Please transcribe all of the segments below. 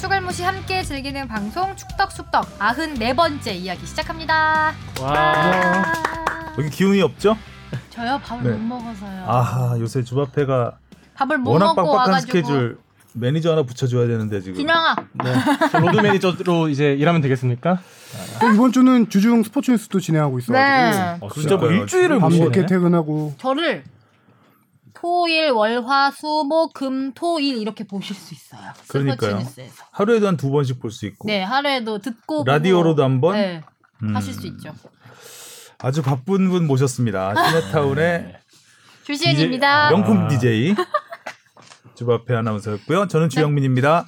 축알못이 함께 즐기는 방송 축덕쑥덕 94번째 이야기 시작합니다. 와. 여기 기운이 없죠? 저요 밥을 네. 못 먹어서요. 아하 요새 주바페가 밥을 못 워낙 먹고 빡빡한 와가지고 스케줄 매니저 하나 붙여줘야 되는데 지금 준영아 네. 저 로드 매니저로 이제 일하면 되겠습니까? 그 이번 주는 주중 스포츠 뉴스도 진행하고 있어가지고 네 어, 진짜 뭐. 일주일을 밤늦게. 퇴근하고 저를 토일 월화수목금토일 이렇게 보실 수 있어요. 그러니까요. 하루에도 한 두 번씩 볼 수 있고 네 하루에도 듣고 라디오로도 한 번? 네, 음. 하실 수 있죠. 아주 바쁜 분 모셨습니다. 시네타운의 주시은입니다. 명품 아. DJ 주바페 아나운서였고요. 저는 주영민입니다.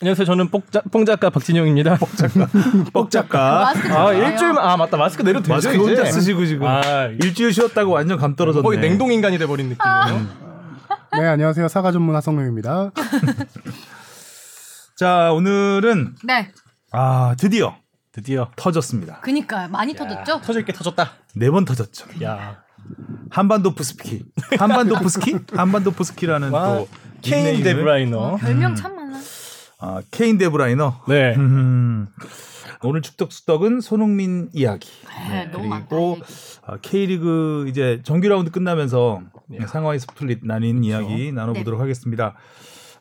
안녕하세요. 저는 뽕자, 뽕작가 박진영입니다. 뻑 작가 마스크 아. 일주일 아 맞다 마스크 내려도 되죠 마스크 이제? 혼자 쓰시고 지금 아 일주일 쉬었다고 완전 감 떨어졌네. 거의 냉동 인간이 돼버린 느낌이에요. 네 안녕하세요 사과 전문 하성룡입니다. 자 오늘은 네, 아 드디어 드디어 터졌습니다. 그니까 많이 터졌죠. 터질 게 터졌다. 네 번 터졌죠. 야 한반도 푸스키, 한반도 푸스키, 한반도 푸스키라는 와, 또 케인 데브라이너. 별명 참 많아. 아, 케인 데브라이너. 네. 음, 오늘 축덕쑥덕은 손흥민 이야기. 네. 그리고 아, K리그 이제 정규 라운드 끝나면서 상하위 split 나뉜 이야기 나눠보도록 하겠습니다.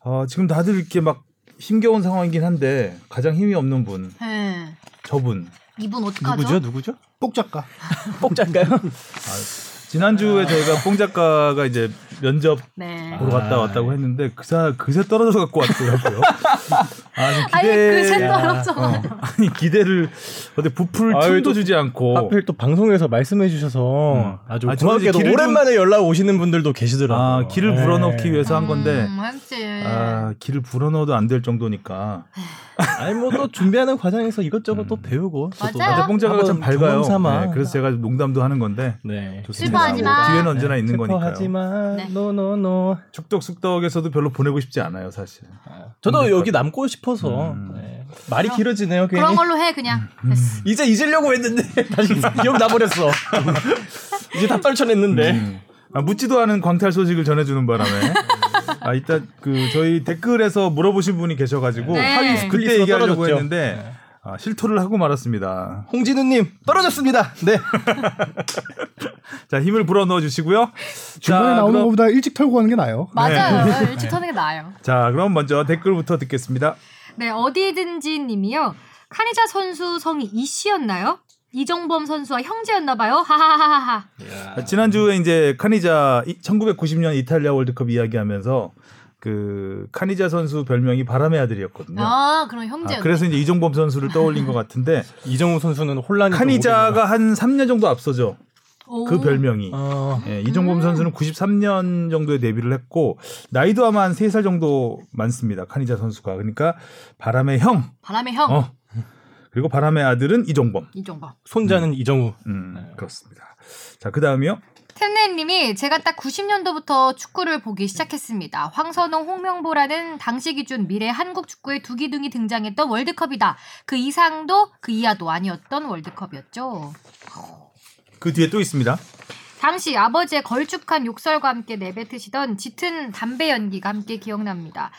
어, 지금 다들 이렇게 막 힘겨운 상황이긴 한데 가장 힘이 없는 분, 네. 저분. 이분 어떡하죠? 누구죠? 누구죠? 뽁 작가 뽕 작가요? 지난주에 저희가 뽕 작가가 이제 면접 네. 보러 갔다 아. 왔다고 했는데 그사 그새 떨어져 갖고 왔더라고요. 아, 좀 아니 기대 그새 떨어져. 어, 아니 기대를 어디 부풀 틈도 또 주지 않고 하필 또 방송에서 말씀해 주셔서 음. 아주 아, 고맙게도 길을 좀- 오랜만에 연락 오시는 분들도 계시더라고요. 아 길을 네. 불어넣기 위해서 한 건데 음. 아 길을 불어넣어도 안 될 정도니까 아니 뭐 또 준비하는 과정에서 이것저것 또 배우고 또 맞아요. 근데 뽕 작가가 참 밝아요. 네, 그래서 제가 농담도 하는 건데 네. 좋습니다. 슬퍼하지 마. 뭐 기회는 언제나 있는 거니까요. 하지 마. 네. 노노노. 축덕 숙덕에서도 별로 보내고 싶지 않아요, 사실. 저도 여기 남고 싶어서 음. 네. 말이 길어지네요. 괜히. 그런 걸로 해 그냥. 됐어. 이제 잊으려고 했는데 다시 기억 나버렸어. 이제 다 떨쳐냈는데. 음. 아, 묻지도 않은 광탈 소식을 전해주는 바람에 아 이따 그 저희 댓글에서 물어보신 분이 계셔가지고 네. 하위 그때 얘기하려고 떨어졌죠. 했는데 아, 실토를 하고 말았습니다. 홍진우님 떨어졌습니다. 네. 자 힘을 불어넣어 주시고요. 중간에 자, 나오는 그럼, 것보다 일찍 털고 가는 게 나아요. 맞아요. 일찍 터는 게 나아요. 자 그럼 먼저 댓글부터 듣겠습니다. 네, 어디든지 님이요. 카니자 선수 성이 이 씨였나요? 이정범 선수와 형제였나 봐요. 하하하하. 아, 지난주에 이제 카니자 1990년 이탈리아 월드컵 이야기하면서 그 카니자 선수 별명이 바람의 아들이었거든요. 아, 그럼 아, 형제. 그래서 이제 이종범 선수를 떠올린 것 같은데 이정우 선수는 혼란이 좀 카니자가 한 3년 정도 앞서죠. 그 별명이. 어. 예, 이종범 선수는 93년 정도에 데뷔를 했고 나이도 아마 한 3살 정도 많습니다. 카니자 선수가. 그러니까 바람의 형. 바람의 형 어. 그리고 바람의 아들은 이종범. 이정범. 손자는 이정우. 음, 그렇습니다. 자, 그다음이요. 템네님이 제가 딱 90년도부터 축구를 보기 시작했습니다. 황선홍, 홍명보라는 당시 기준 미래 한국 축구의 두 기둥이 등장했던 월드컵이다. 그 이상도 그 이하도 아니었던 월드컵이었죠. 그 뒤에 또 있습니다. 당시 아버지의 걸쭉한 욕설과 함께 내뱉으시던 짙은 담배 연기가 함께 기억납니다.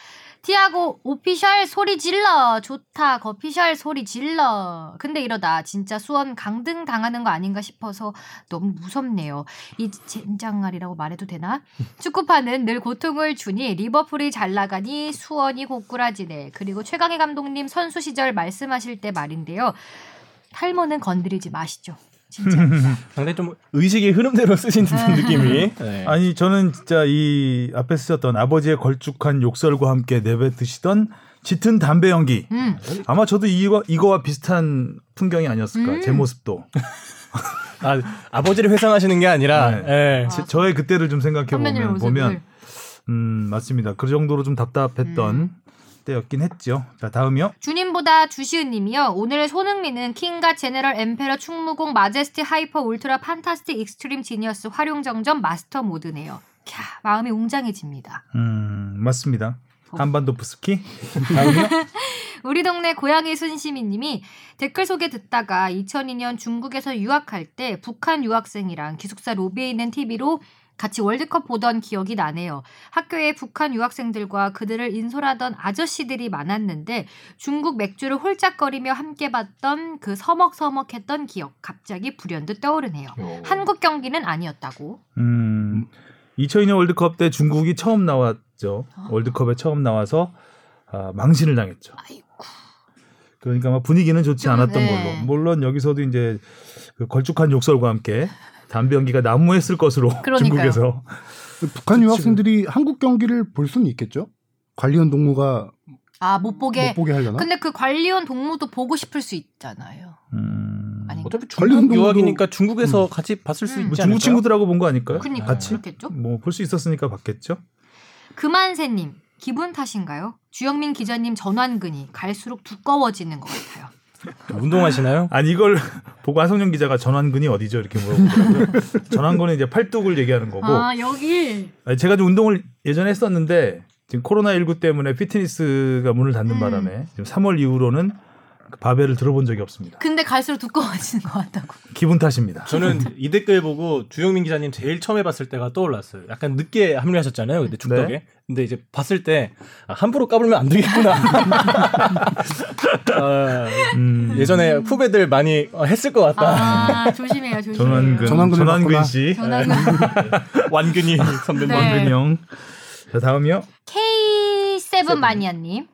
티아고 오피셜 소리 질러. 좋다. 거피셜 소리 질러. 근데 이러다 진짜 수원 강등 당하는 거 아닌가 싶어서 너무 무섭네요. 이 젠장알이라고 말해도 되나? 축구판은 늘 고통을 주니 리버풀이 잘 나가니 수원이 고꾸라지네. 그리고 최강희 감독님 선수 시절 말씀하실 때 말인데요. 탈모는 건드리지 마시죠 진짜 상당히 좀 의식의 흐름대로 쓰신 듯한 느낌이. 네. 아니 저는 진짜 이 앞에 쓰셨던 아버지의 걸쭉한 욕설과 함께 내뱉으시던 짙은 담배 연기. 음. 아마 저도 이거 이거와 비슷한 풍경이 아니었을까. 음. 제 모습도. 아, 아버지를 회상하시는 게 아니라 네. 예. 제- 저의 그때를 좀 생각해 보면 보면 음 맞습니다. 그 정도로 좀 답답했던 음. 때였긴 했죠. 자 다음이요. 주님보다 주시은님이요. 오늘 손흥민은 king god general emperor 충무공 majesty hyper ultra fantastic extreme genius 화룡점정 master mode네요. 캬 마음이 웅장해집니다. 음 맞습니다. 어. 한반도. 다음이요. 우리 동네 고양이 순시민님이 댓글 소개 듣다가 2002년 중국에서 유학할 때 북한 유학생이랑 기숙사 로비에 있는 TV로 같이 월드컵 보던 기억이 나네요. 학교에 북한 유학생들과 그들을 인솔하던 아저씨들이 많았는데 중국 맥주를 홀짝거리며 함께 봤던 그 서먹서먹했던 기억 갑자기 불현듯 떠오르네요. 한국 경기는 아니었다고. 음, 2002년 월드컵 때 중국이 처음 나왔죠. 아. 월드컵에 처음 나와서 아, 망신을 당했죠. 아이고. 그러니까 막 분위기는 좋지 좀, 않았던 네. 걸로. 물론 여기서도 이제 그 걸쭉한 욕설과 함께 담배 연기가 난무했을 것으로 그러니까요. 중국에서 북한 유학생들이 한국 경기를 볼 수는 있겠죠? 관리원 동무가 아 못 보게. 못 보게 하려나? 근데 그 관리원 동무도 보고 싶을 수 있잖아요. 음, 아닌가? 어차피 중국 동물도- 유학이니까 중국에서 같이 봤을 수 음. 있지 뭐 않을까요? 중국 친구들하고 본 거 아닐까요? 그러니까 같이 그렇겠죠. 뭐 볼 수 있었으니까 봤겠죠. 그만세님 기분 탓인가요? 주영민 기자님 전완근이 갈수록 두꺼워지는 것 같아요. 운동하시나요? 아니 이걸 보고 하성룡 기자가 전완근이 어디죠 이렇게 물어보더라고요. 전완근은 이제 팔뚝을 얘기하는 거고 아 여기 아니, 제가 좀 운동을 예전에 했었는데 지금 코로나 19 때문에 피트니스가 문을 닫는 음. 바람에 지금 3월 이후로는 그 바벨을 들어본 적이 없습니다. 근데 갈수록 두꺼워지는 것 같다고. 기분 탓입니다. 저는 이 댓글 보고 주영민 기자님 제일 처음 해봤을 때가 떠올랐어요. 약간 늦게 합류하셨잖아요. 근데 축덕에. 네. 근데 이제 봤을 때 아, 함부로 까불면 안 되겠구나. 아, 음, 예전에 후배들 많이 어, 했을 것 같다. 아 조심해요, 조심해요. 전완근을 전완근 봤구나. 씨, 전완근. 완근이 선배님. 네. 완근 형. 자 다음이요. K7 마니아님.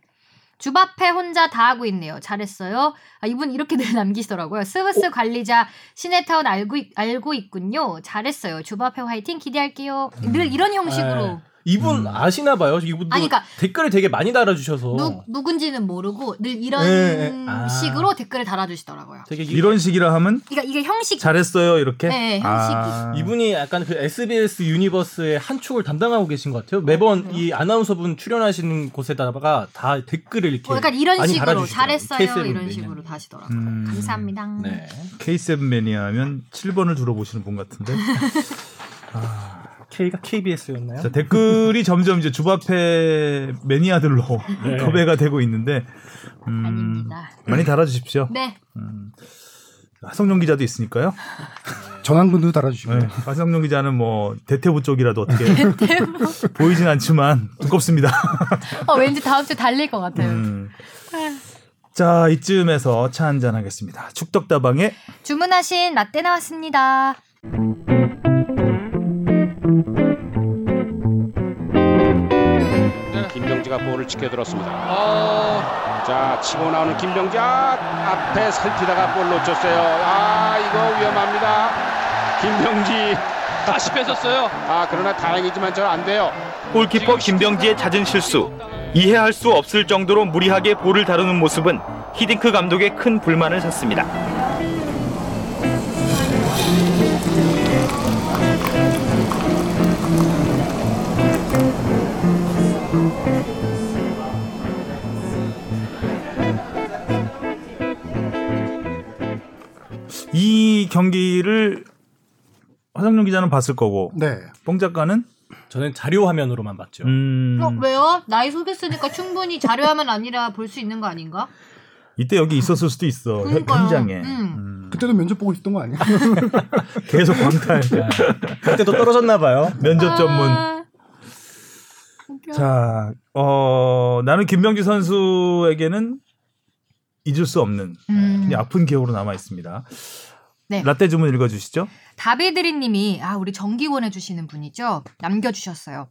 주바페 혼자 다 하고 있네요. 잘했어요. 아, 이분 이렇게 늘 남기시더라고요. 스브스 관리자 시네타운 알고, 있- 알고 있군요. 잘했어요. 주바페 화이팅 기대할게요. 늘 이런 형식으로. 네. 이분 아시나 봐요. 이분도 아니, 그러니까 댓글을 되게 많이 달아주셔서 누, 누군지는 모르고 늘 이런 네, 네. 아. 식으로 댓글을 달아주시더라고요. 되게 이- 이런 식이라 하면 그러니까 이게 형식. 잘했어요 이렇게. 네, 형식이. 아, 이분이 약간 그 SBS universe의 한 축을 담당하고 계신 것 같아요. 매번 그래요? 이 아나운서분 출연하시는 곳에다가 다 댓글을 이렇게 어, 약간 이런 많이 식으로 달아주시더라고요. 잘했어요. K7 이런 매니아. 식으로 다시더라고요. 음. 감사합니다. 네. K7 매니아면 7번을 들어보시는 분 같은데. K가 KBS였나요? 자, 댓글이 점점 이제 주바페 매니아들로 네. 도배가 되고 있는데 음, 아닙니다. 많이 달아주십시오. 네. 하성룡 기자도 있으니까요. 전환근도 달아주시고 네. 하성룡 기자는 뭐 대퇴부 쪽이라도 어떻게 보이진 않지만 두껍습니다. 어, 왠지 다음 주에 달릴 것 같아요. 음. 자 이쯤에서 차 한잔 하겠습니다. 축덕다방의 주문하신 라떼 나왔습니다. 김병지가 볼을 지켜들었습니다. 자 치고 나오는 김병지 아, 앞에 살피다가 볼 놓쳤어요. 아 이거 위험합니다. 김병지 다시 뺏었어요. 아 그러나 다행이지만 저안 돼요. 골키퍼 김병지의 잦은 실수, 이해할 수 없을 정도로 무리하게 볼을 다루는 모습은 히딩크 감독의 큰 불만을 샀습니다. 이 경기를 하성룡 기자는 봤을 거고 네. 뽕 작가는 저는 자료 화면으로만 봤죠. 음, 어, 왜요? 나이 속였으니까 충분히 자료 화면 아니라 볼 수 있는 거 아닌가? 이때 여기 있었을 수도 있어 현- 그러니까요. 현장에 음. 음, 그때도 면접 보고 있었던 거 아니야? 계속 광탈 그때도 떨어졌나 봐요. 면접 전문 아. 자, 어, 나는 김병지 선수에게는 잊을 수 없는 음. 굉장히 아픈 기억으로 남아 있습니다. 네. 라떼 주문 읽어주시죠. 다비드리님이 아 우리 정기원 해주시는 분이죠 남겨주셨어요.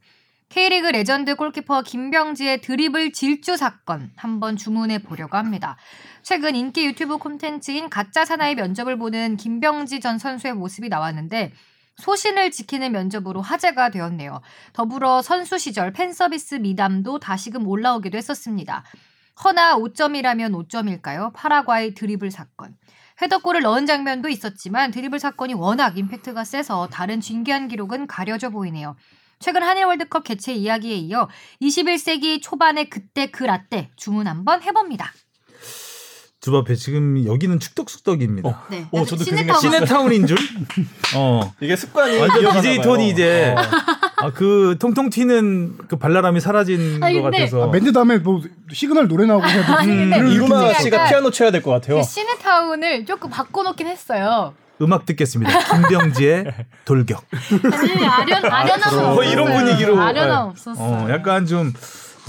K리그 레전드 골키퍼 김병지의 드리블 질주 사건 한번 주문해 보려고 합니다. 최근 인기 유튜브 콘텐츠인 가짜 사나이 면접을 보는 김병지 전 선수의 모습이 나왔는데 소신을 지키는 면접으로 화제가 되었네요. 더불어 선수 시절 팬 서비스 미담도 다시금 올라오기도 했었습니다. 허나 오점이라면 오점일까요? 파라과이 드리블 사건. 헤더골을 넣은 장면도 있었지만 드리블 사건이 워낙 임팩트가 세서 다른 진기한 기록은 가려져 보이네요. 최근 한일 월드컵 개최 이야기에 이어 21세기 초반의 그때 그 라떼 주문 한번 해봅니다. 주바페 지금 여기는 축덕쑥덕입니다. 네. 어, 저도 그 시네타운 생각- 시네타운인 줄? 어. 이게 습관이 완전 봐요. 톤이 이제 어. 아, 그 통통 튀는 그 발랄함이 사라진 아니, 것 근데- 같아서. 아, 멘트 다음에 뭐 시그널 노래 나오고 해야 돼. 아니, 근데 음, 이구마 제가 씨가 약간 피아노 쳐야 될 것 같아요. 그 시네타운을 조금 바꿔놓긴 했어요. 음악 듣겠습니다. 김병지의 돌격. 아니 아련 아련함은 뭐 없었어요. 이런 분위기로. 아련함 네. 없었어요. 어, 약간 좀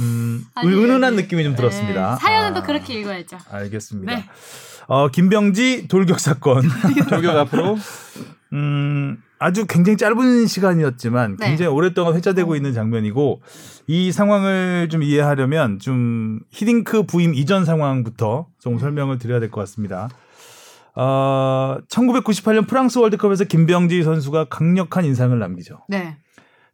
음, 아니, 은은한. 느낌이 좀 들었습니다. 네, 사연은 아, 또 그렇게 읽어야죠. 알겠습니다. 네. 어, 김병지 돌격 사건. 돌격 앞으로 음, 아주 굉장히 짧은 시간이었지만 네. 굉장히 오랫동안 회자되고 있는 장면이고 이 상황을 좀 이해하려면 좀 히딩크 부임 이전 상황부터 좀 설명을 드려야 될 것 같습니다. 어, 1998년 프랑스 월드컵에서 김병지 선수가 강력한 인상을 남기죠. 네.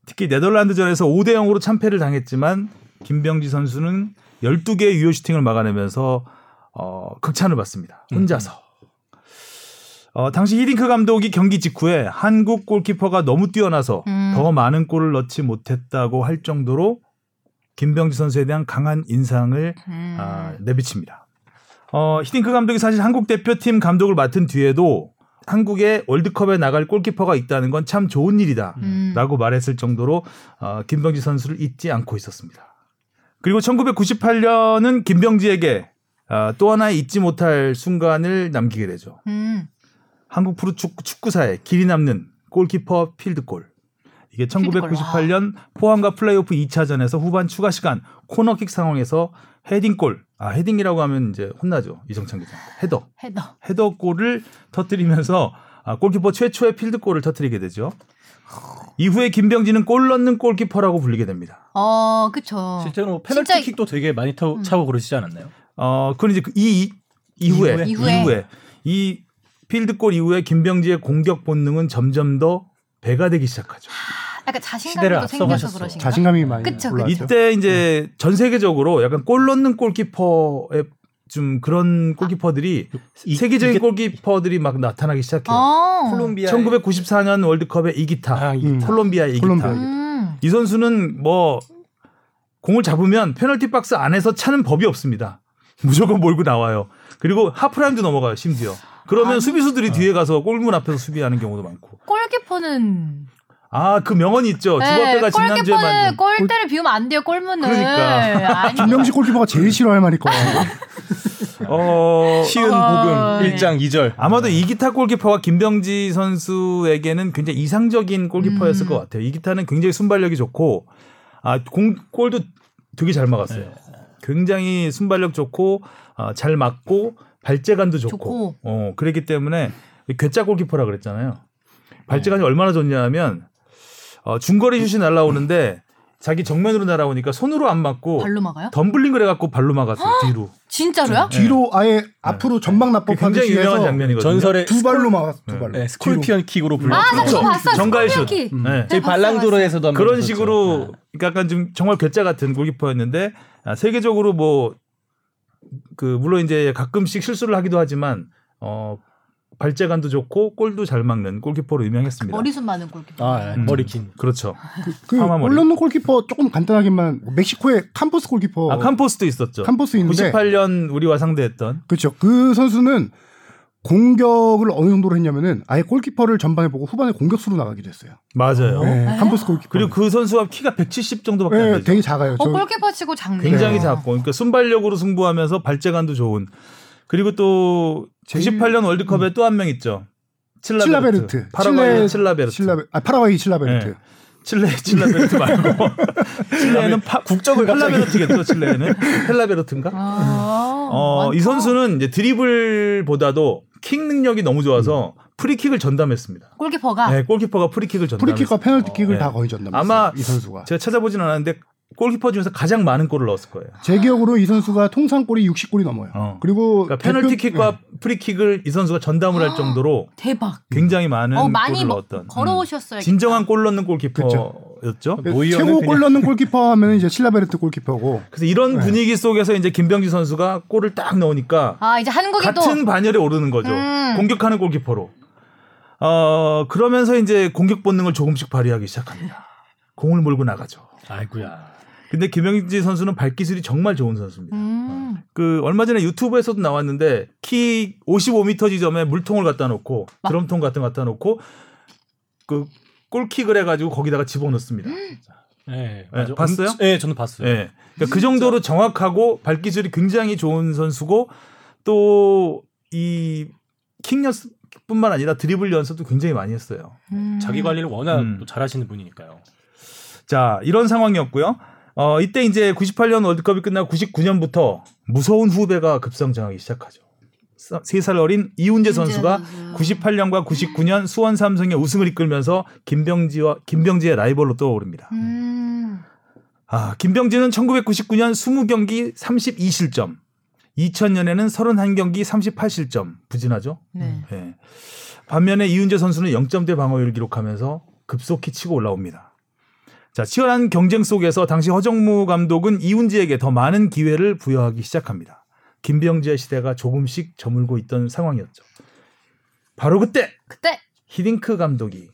특히 네덜란드전에서 5대 0으로 참패를 당했지만 김병지 선수는 12개의 유효 슈팅을 막아내면서 어, 극찬을 받습니다. 혼자서. 어, 당시 히딩크 감독이 경기 직후에 한국 골키퍼가 너무 뛰어나서 음. 더 많은 골을 넣지 못했다고 할 정도로 김병지 선수에 대한 강한 인상을 음. 아, 내비칩니다. 어, 히딩크 감독이 사실 한국 대표팀 감독을 맡은 뒤에도 한국에 월드컵에 나갈 골키퍼가 있다는 건 참 좋은 일이다. 음. 라고 말했을 정도로 어, 김병지 선수를 잊지 않고 있었습니다. 그리고 1998년은 김병지에게 어, 또 하나의 잊지 못할 순간을 남기게 되죠. 음. 한국 프로축구 축구사에 길이 남는 골키퍼 필드골. 이게 필드골, 1998년 포항과 플레이오프 2차전에서 후반 추가 시간 코너킥 상황에서 헤딩골. 아 헤딩이라고 하면 이제 혼나죠 이정찬 기자. 헤더. 헤더. 헤더골을 터뜨리면서 아, 골키퍼 최초의 필드골을 터뜨리게 되죠. 이후에 김병지는 골 넣는 골키퍼라고 불리게 됩니다. 어, 그쵸. 실제로 진짜- 페널티킥도 되게 많이 타, 음. 차고 그러시지 않았나요? 어, 그건 이제 그 이, 이 이후에, 이후에? 이후에 이 필드골 이후에 김병지의 공격 본능은 점점 더 배가 되기 시작하죠. 약간 시대를 자신감이 또 생겨서 앞서가셨어. 그러신가? 자신감이 많이 그쵸, 올라왔죠. 이때 이제 전 세계적으로 약간 골 넣는 골키퍼의 좀 그런 골키퍼들이 이- 세계적인 이게- 골키퍼들이 막 나타나기 시작해요. 어. 콜롬비아 1994년 월드컵의 이기타, 아, 이- 음. 콜롬비아의 이기타. 콜롬비아. 음. 이 선수는 뭐 공을 잡으면 페널티 박스 안에서 차는 법이 없습니다. 무조건 몰고 나와요. 그리고 하프라인도 넘어가요, 심지어. 그러면 아니. 수비수들이 뒤에 가서 골문 앞에서 수비하는 경우도 많고. 골키퍼는 아, 그 명언이 있죠. 네, 주바페가 지난주에 골키퍼는 만든. 골대를 비우면 안 돼요. 골문을. 그러니까. 김명식 골키퍼가 제일 싫어할 말일 거예요. 어, 시은 어, 복음 네. 1장 2절. 아마도 이기타 골키퍼가 김병지 선수에게는 굉장히 이상적인 골키퍼였을 음. 것 같아요. 이기타는 굉장히 순발력이 좋고, 아, 공, 골도 되게 잘 막았어요. 네. 굉장히 순발력 좋고, 아, 잘 맞고, 발재간도 좋고, 좋고. 어, 그랬기 때문에 괴짜 골키퍼라 그랬잖아요. 발재간이 얼마나 좋냐면, 어, 중거리 슛이 날라오는데, 자기 정면으로 날아오니까 손으로 안 막고, 발로 막아요? 덤블링을 해갖고 발로 막았어요, 뒤로. 진짜로요? 뒤로 아예 앞으로 전방 그게 굉장히 낙법하듯이 유명한 해서 장면이거든요. 전설의 두 발로 막았어. 두 네. 발로. 네, scorpion kick으로 불려. 아, 나 그거. 봤어. 전갈슛. scorpion kick. 음. 네. 저희 봤어요, 발롱도르에서도 한번 그런 했었죠. 식으로 네. 그러니까 약간 좀 정말 괴짜 같은 골키퍼였는데 아, 세계적으로 뭐 그 물론 이제 가끔씩 실수를 하기도 하지만 어 발재간도 좋고 골도 잘 막는 골키퍼로 유명했습니다. 머리숱 많은 골키퍼. 아, 네. 음. 머리 긴. 그렇죠. 그. 골 넣는 골키퍼 조금 간단하게만 멕시코의 캄포스 골키퍼 아 캄포스도 있었죠. 캄포스 있는데 98년 우리와 상대했던 그렇죠. 그 선수는 공격을 어느 정도로 했냐면은 아예 골키퍼를 전방에 보고 후반에 공격수로 나가기도 했어요. 맞아요. 네, 캄포스 골키퍼. 그리고 그 선수가 키가 170 정도밖에 안 네, 되죠. 되게 작아요. 어, 저 골키퍼 치고 작네요. 굉장히 작고 그러니까 순발력으로 승부하면서 발재간도 좋은 그리고 또 98년 월드컵에 또한 명 있죠. 칠라베르트. 칠레- 칠라베르트. 칠라베, 아 파라과이 칠라베르트. 네. 칠레 칠라베르트 말고 칠레는 파, 국적을 펠라베르트겠죠 칠레는 펠라베르트인가? 아, 어, 이 많다. 선수는 이제 드리블보다도 킥 능력이 너무 좋아서 프리킥을 전담했습니다. 골키퍼가 네, 골키퍼가 프리킥을 전담했어요. 프리킥과 페널티킥을 네. 다 거의 전담했어요. 아마 이 선수가. 제가 찾아보진 않았는데 골키퍼 중에서 가장 많은 골을 넣었을 거예요. 제 기억으로 이 선수가 통산 골이 60골이 넘어요. 어. 그리고 그러니까 대표- 페널티킥과 네. 프리킥을 이 선수가 전담을 할 정도로 대박. 굉장히 많은 어, 많이 골을 뭐, 넣었던 음. 걸어오셨어요. 진정한 골 넣는 골키퍼였죠. 그 노이어는 최고 그냥- 골 넣는 골키퍼 하면 이제 칠라베르트 골키퍼고 그래서 이런 네. 분위기 속에서 이제 김병지 선수가 골을 딱 넣으니까 아, 이제 한국이 같은 또 반열에 오르는 거죠. 음. 공격하는 골키퍼로. 어, 그러면서 이제 공격 본능을 조금씩 발휘하기 시작합니다. 공을 몰고 나가죠. 아이고야. 근데 김영지 선수는 발기술이 정말 좋은 선수입니다. 음. 그 얼마 전에 유튜브에서도 나왔는데 키 55m 지점에 물통을 갖다 놓고 막- 드럼통 같은 거 갖다 놓고 그 골킥을 해가지고 거기다가 집어넣습니다. 네, 네, 봤어요? 네, 저는 봤어요. 예. 그러니까 그 정도로 정확하고 발기술이 굉장히 좋은 선수고 또이 킥력 뿐만 아니라 드리블 연습도 굉장히 많이 했어요. 음. 자기 관리를 워낙 음. 또 잘하시는 분이니까요. 자, 이런 상황이었고요. 어, 이때 이제 98년 월드컵이 끝나고 99년부터 무서운 후배가 급성장하기 시작하죠. 3살 어린 이훈재 선수가 98년과 99년 수원 삼성의 우승을 이끌면서 김병지와 김병지의 라이벌로 떠오릅니다. 음. 아, 김병지는 1999년 20경기 32실점, 2000년에는 31경기 38실점, 부진하죠? 네. 예. 반면에 이훈재 선수는 0점대 방어율을 기록하면서 급속히 치고 올라옵니다. 자, 치열한 경쟁 속에서 당시 허정무 감독은 이훈재에게 더 많은 기회를 부여하기 시작합니다. 김병지의 시대가 조금씩 저물고 있던 상황이었죠. 바로 그때 그때 히딩크 감독이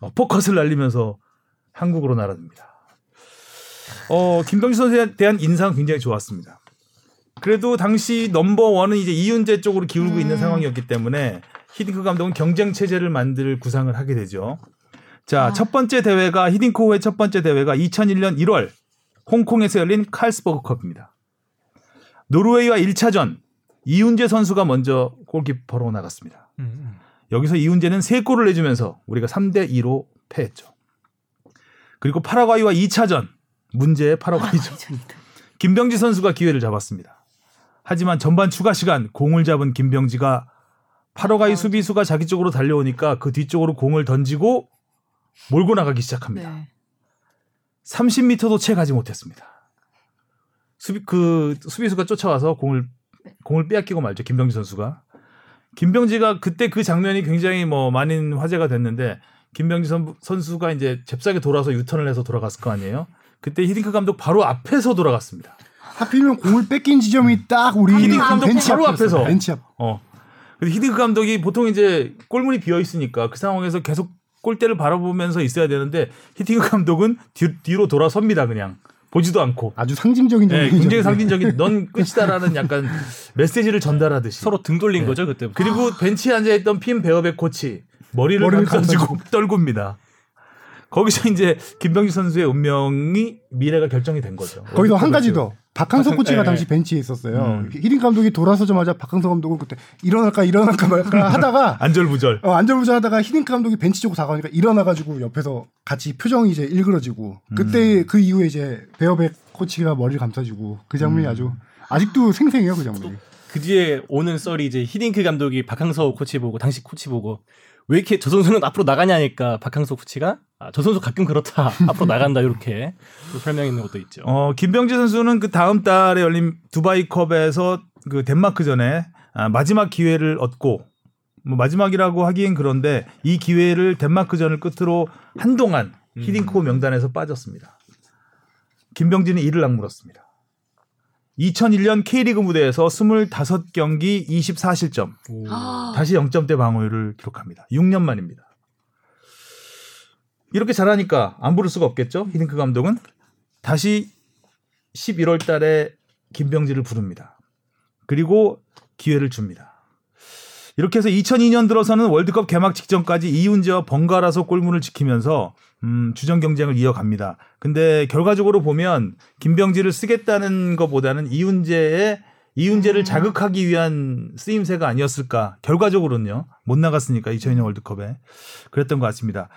어퍼컷을 날리면서 한국으로 날아듭니다. 어, 김병지 선수에 대한 인상 굉장히 좋았습니다. 그래도 당시 넘버 원은 이제 이윤재 쪽으로 기울고 있는 음. 상황이었기 때문에 히딩크 감독은 경쟁 체제를 만들 구상을 하게 되죠. 자, 아. 첫 번째 대회가 히딩크호의 첫 번째 대회가 2001년 1월 홍콩에서 열린 칼스버그 컵입니다. 노르웨이와 1차전 이훈재 선수가 먼저 골키퍼로 나갔습니다. 음, 여기서 이훈재는 3골을 내주면서 우리가 3대 2로 패했죠. 그리고 파라과이와 2차전 문제의 파라과이죠. 김병지 선수가 기회를 잡았습니다. 하지만 전반 추가 시간 공을 잡은 김병지가 파라과이 수비수가 자기 쪽으로 달려오니까 그 뒤쪽으로 공을 던지고 몰고 나가기 시작합니다. 네. 30m도 채 가지 못했습니다. 수비 그 수비수가 쫓아와서 공을 공을 빼앗기고 말죠. 김병지 선수가. 김병지가 그때 그 장면이 굉장히 뭐 많은 화제가 됐는데 김병지 선, 선수가 이제 잽싸게 돌아서 유턴을 해서 돌아갔을 거 아니에요. 그때 히딩크 감독 바로 앞에서 돌아갔습니다. 하필이면 공을 뺏긴 지점이 딱 우리 히딩크 감독 벤치 바로. 앞에서. 벤치 앞. 어. 근데 히딩크 감독이 보통 이제 골문이 비어 있으니까 그 상황에서 계속 골대를 바라보면서 있어야 되는데 히딩크 감독은 뒤, 뒤로 돌아섭니다. 그냥 보지도 않고. 아주 상징적인 네. 굉장히 상징적인 넌 끝이다라는 약간 메시지를 전달하듯이 서로 등 돌린 네. 거죠 그때부터. 그리고 벤치에 앉아 있던 핀 베어백 코치 머리를, 머리를 감싸쥐고 떨굽니다. 거기서 이제 김병지 선수의 운명이 미래가 결정이 된 거죠. 거기서 한 가지 더. 박항서 박항- 코치가 예, 당시 예. 벤치에 있었어요. 음. 히딩 감독이 돌아서자마자 박항서 감독은 그때 일어날까 일어날까 말까 하다가 안절부절. 어, 안절부절 하다가 히딩 감독이 벤치 쪽으로 다가오니까 일어나가지고 옆에서 같이 표정이 이제 일그러지고 그때 그 이후에 이제 베어백 코치가 머리를 감싸쥐고 그 장면이 음. 아주 아직도 생생해요 그 장면이. 그 뒤에 오는 썰이 이제 히딩크 감독이 박항서 코치 보고 당시 코치 보고 왜 이렇게 저 선수는 앞으로 나가냐니까 박항서 코치가 아, 저 선수 가끔 그렇다 앞으로 나간다 이렇게 또 설명했는 것도 있죠. 어, 김병지 선수는 그 다음 달에 열린 두바이컵에서 그 덴마크전에 아, 마지막 기회를 얻고 뭐 마지막이라고 하기엔 그런데 이 기회를 덴마크전을 끝으로 한동안 히딩코 명단에서 빠졌습니다. 김병진이 이를 악물었습니다. 2001년 K리그 무대에서 25경기 24실점, 다시 0점대 방어율을 기록합니다. 6년 만입니다. 이렇게 잘하니까 안 부를 수가 없겠죠. 히딩크 감독은 다시 11월 달에 김병지를 부릅니다. 그리고 기회를 줍니다. 이렇게 해서 2002년 들어서는 월드컵 개막 직전까지 이훈재와 번갈아서 골문을 지키면서 음, 주전 경쟁을 이어갑니다. 근데 결과적으로 보면 김병지를 쓰겠다는 것보다는 이훈재의 이훈재를 자극하기 위한 쓰임새가 아니었을까. 결과적으로는요. 못 나갔으니까 2002년 월드컵에 그랬던 것 같습니다.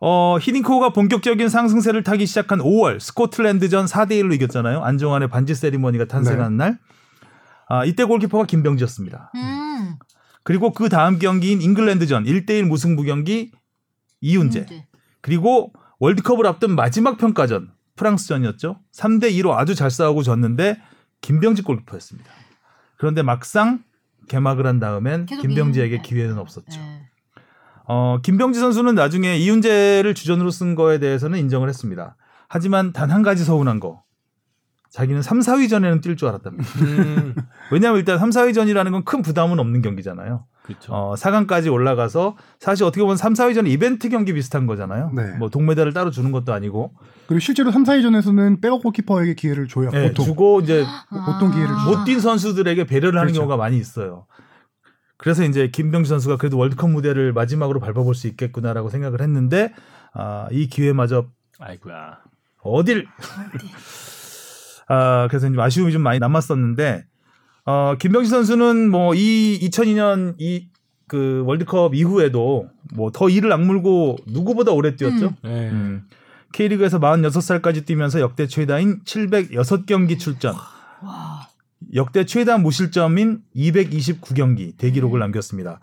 어, 히딩크호가 본격적인 상승세를 타기 시작한 5월 스코틀랜드전 4대 1로 이겼잖아요. 안정환의 반지 세리머니가 탄생한 날. 아, 이때 골키퍼가 김병지였습니다. 음. 그리고 그 다음 경기인 잉글랜드전 1대1 무승부 경기 이훈재. 이제. 그리고 월드컵을 앞둔 마지막 평가전 프랑스전이었죠. 3대 2로 아주 잘 싸우고 졌는데 김병지 골키퍼였습니다. 그런데 막상 개막을 한 다음엔 김병지에게. 기회는 없었죠. 네. 어, 김병지 선수는 나중에 이훈재를 주전으로 쓴 거에 대해서는 인정을 했습니다. 하지만 단 한 가지 서운한 거. 자기는 3, 4위전에는 뛸 줄 알았답니다. 음, 왜냐하면 일단 3, 4위전이라는 건 큰 부담은 없는 경기잖아요. 그렇죠. 어, 4강까지 올라가서 사실 어떻게 보면 3, 4위전 이벤트 경기 비슷한 거잖아요. 네. 뭐 동메달을 따로 주는 것도 아니고 그리고 실제로 3, 4위전에서는 백업 골키퍼에게 기회를 줘요. 예, 보통. 주고 이제 보통 기회를 아. 못뛴 선수들에게 배려를 하는 그렇죠. 경우가 많이 있어요. 그래서 이제 김병지 선수가 그래도 월드컵 무대를 마지막으로 밟아볼 수 있겠구나라고 생각을 했는데 아, 이 기회마저 아이고야. 어딜 아, 그래서 좀 아쉬움이 좀 많이 남았었는데 어, 김병지 선수는 뭐 이 2002년 이 그 월드컵 이후에도 뭐 더 이를 악물고 누구보다 오래 뛰었죠. 네. 음. K리그에서 46살까지 뛰면서 역대 최다인 706경기 출전. 역대 최다 무실점인 229경기 대기록을 남겼습니다.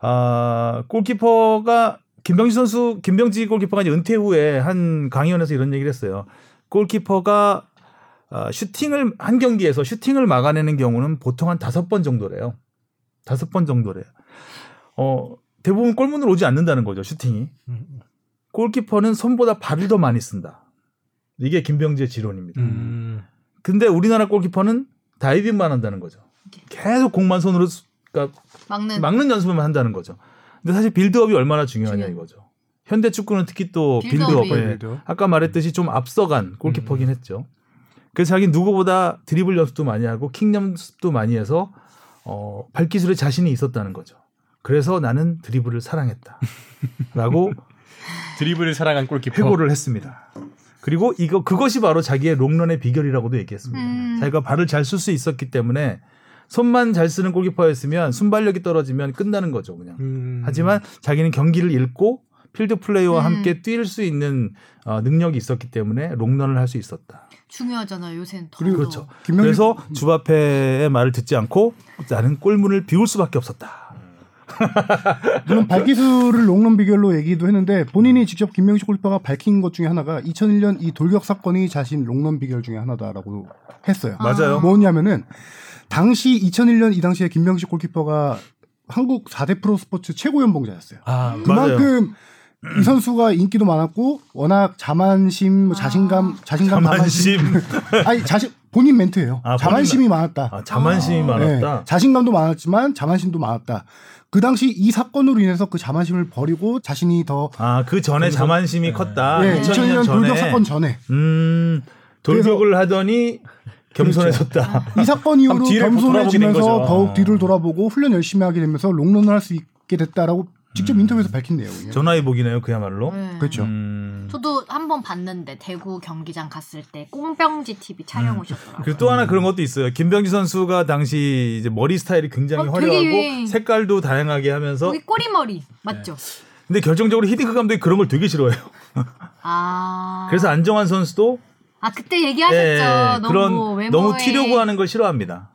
아, 골키퍼가 김병지 선수, 김병지 골키퍼가 이제 은퇴 후에 한 강의원에서 이런 얘기를 했어요. 골키퍼가 아, 슈팅을 한 경기에서 슈팅을 막아내는 경우는 보통 한 다섯 번 정도래요. 다섯 번 정도래요. 어, 대부분 골문으로 오지 않는다는 거죠, 슈팅이. 골키퍼는 손보다 발을 더 많이 쓴다. 이게 김병지의 지론입니다. 음. 근데 우리나라 골키퍼는 다이빙만 한다는 거죠. 계속 공만 손으로 수- 그러니까 막는 막는 연습만 한다는 거죠. 근데 사실 빌드업이 얼마나 중요하냐. 이거죠. 현대 축구는 특히 또 빌드업이. 빌드업, 예. 빌드업. 아까 말했듯이 좀 앞서간 골키퍼긴 했죠. 그래서 자기 누구보다 드리블 연습도 많이 하고 킥 연습도 많이 해서 어, 발기술에 자신이 있었다는 거죠. 그래서 나는 드리블을 사랑했다라고 드리블을 사랑한 골키퍼. 회고를 했습니다. 그리고 이거 그것이 바로 자기의 롱런의 비결이라고도 얘기했습니다. 음. 자기가 발을 잘 쓸 수 있었기 때문에 손만 잘 쓰는 골키퍼였으면 순발력이 떨어지면 끝나는 거죠, 그냥. 음. 하지만 자기는 경기를 읽고 필드 플레이어와 음. 함께 뛸 수 있는 어, 능력이 있었기 때문에 롱런을 할 수 있었다. 중요하잖아요. 요새는 더. 그리고 그렇죠. 김명지 그래서 주바페의 말을 듣지 않고 나는 골문을 비울 수밖에 없었다. 물론 발기술을 롱런 비결로 얘기도 했는데 본인이 직접 김명식 골키퍼가 밝힌 것 중에 하나가 2001년 이 돌격 사건이 자신 롱런 비결 중에 하나다라고 했어요. 맞아요. 뭐냐면은 당시 2001년 이 당시에 김명식 골키퍼가 한국 4대 프로 스포츠 최고 연봉자였어요. 아, 그만큼 이 선수가 인기도 많았고 워낙 자만심, 뭐 자신감, 자신감, 자만심. 아니 자신 본인 멘트예요. 아, 본인 자만심이 많았다. 아, 자만심이 아. 많았다. 네, 자신감도 많았지만 자만심도 많았다. 그 당시 이 사건으로 인해서 그 자만심을 버리고 자신이 더 아, 그 전에 자만심이 컸다. 예, 2000년 2000년 전에. 돌격 사건 전에 음, 돌격을 하더니 겸손해졌다. 이 사건 이후로 겸손해지면서. 더욱 뒤를 돌아보고 훈련 열심히 하게 되면서 롱런을 할 수 있게 됐다라고 직접 인터뷰에서 밝힌 내용이에요. 전화해 보기네요, 그야말로. 네. 그렇죠. 음. 저도 한 번 봤는데 대구 경기장 갔을 때 꽁병지 TV 촬영 오셨더라고요. 음. 그리고 또 하나 그런 것도 있어요. 김병지 선수가 당시 이제 머리 스타일이 굉장히 어, 화려하고. 색깔도 다양하게 하면서 거기 꼬리머리 맞죠? 근데 결정적으로 히딩크 감독이 그런 걸 되게 싫어해요. 아. 그래서 안정환 선수도 아 그때 얘기하셨죠. 예, 너무 그런 외모에 너무 튀려고 하는 걸 싫어합니다.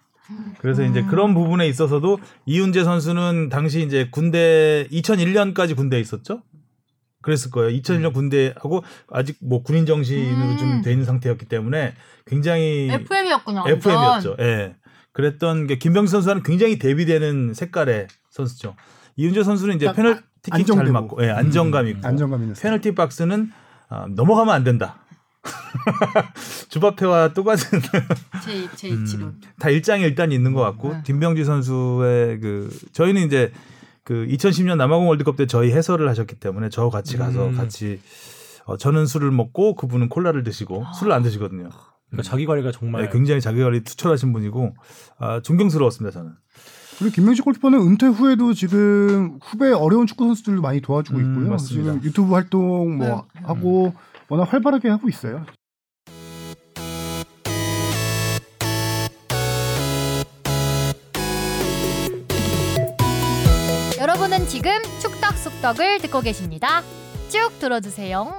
그래서 이제 음. 그런 부분에 있어서도 이훈재 선수는 당시 이제 군대 2001년까지 군대에 있었죠. 그랬을 거예요. 2001년 군대하고 아직 뭐 군인 정신으로 음. 좀돼 있는 상태였기 때문에 굉장히 FM이었구나. FM이었죠. 예. 그랬던 게 김병수 선수와는 굉장히 대비되는 색깔의 선수죠. 이훈재 선수는 이제 딱 페널티킥 잘. 맞고, 예, 안정감 있고. 안정감 있는. 페널티 박스는 아, 넘어가면 안 된다. 주바페와 똑같은 제, 제 음. 이치론. 다 일장이 일단 있는 것 같고 네. 김병지 선수의 그 저희는 이제 그 2010년 남아공 월드컵 때 저희 해설을 하셨기 때문에 저 같이 가서 음. 같이 어, 저는 술을 먹고 그분은 콜라를 드시고 아. 술을 안 드시거든요. 그러니까 자기 관리가 정말 네, 굉장히 자기 관리 투철하신 분이고 아, 존경스러웠습니다 저는. 그리고 김명식 골키퍼는 은퇴 후에도 지금 후배 어려운 축구 선수들도 많이 도와주고 음, 있고요. 맞습니다. 지금 유튜브 활동 뭐 네. 하고 워낙 활발하게 하고 있어요. 여러분은 지금 축덕숙덕을 듣고 계십니다. 쭉 들어주세요.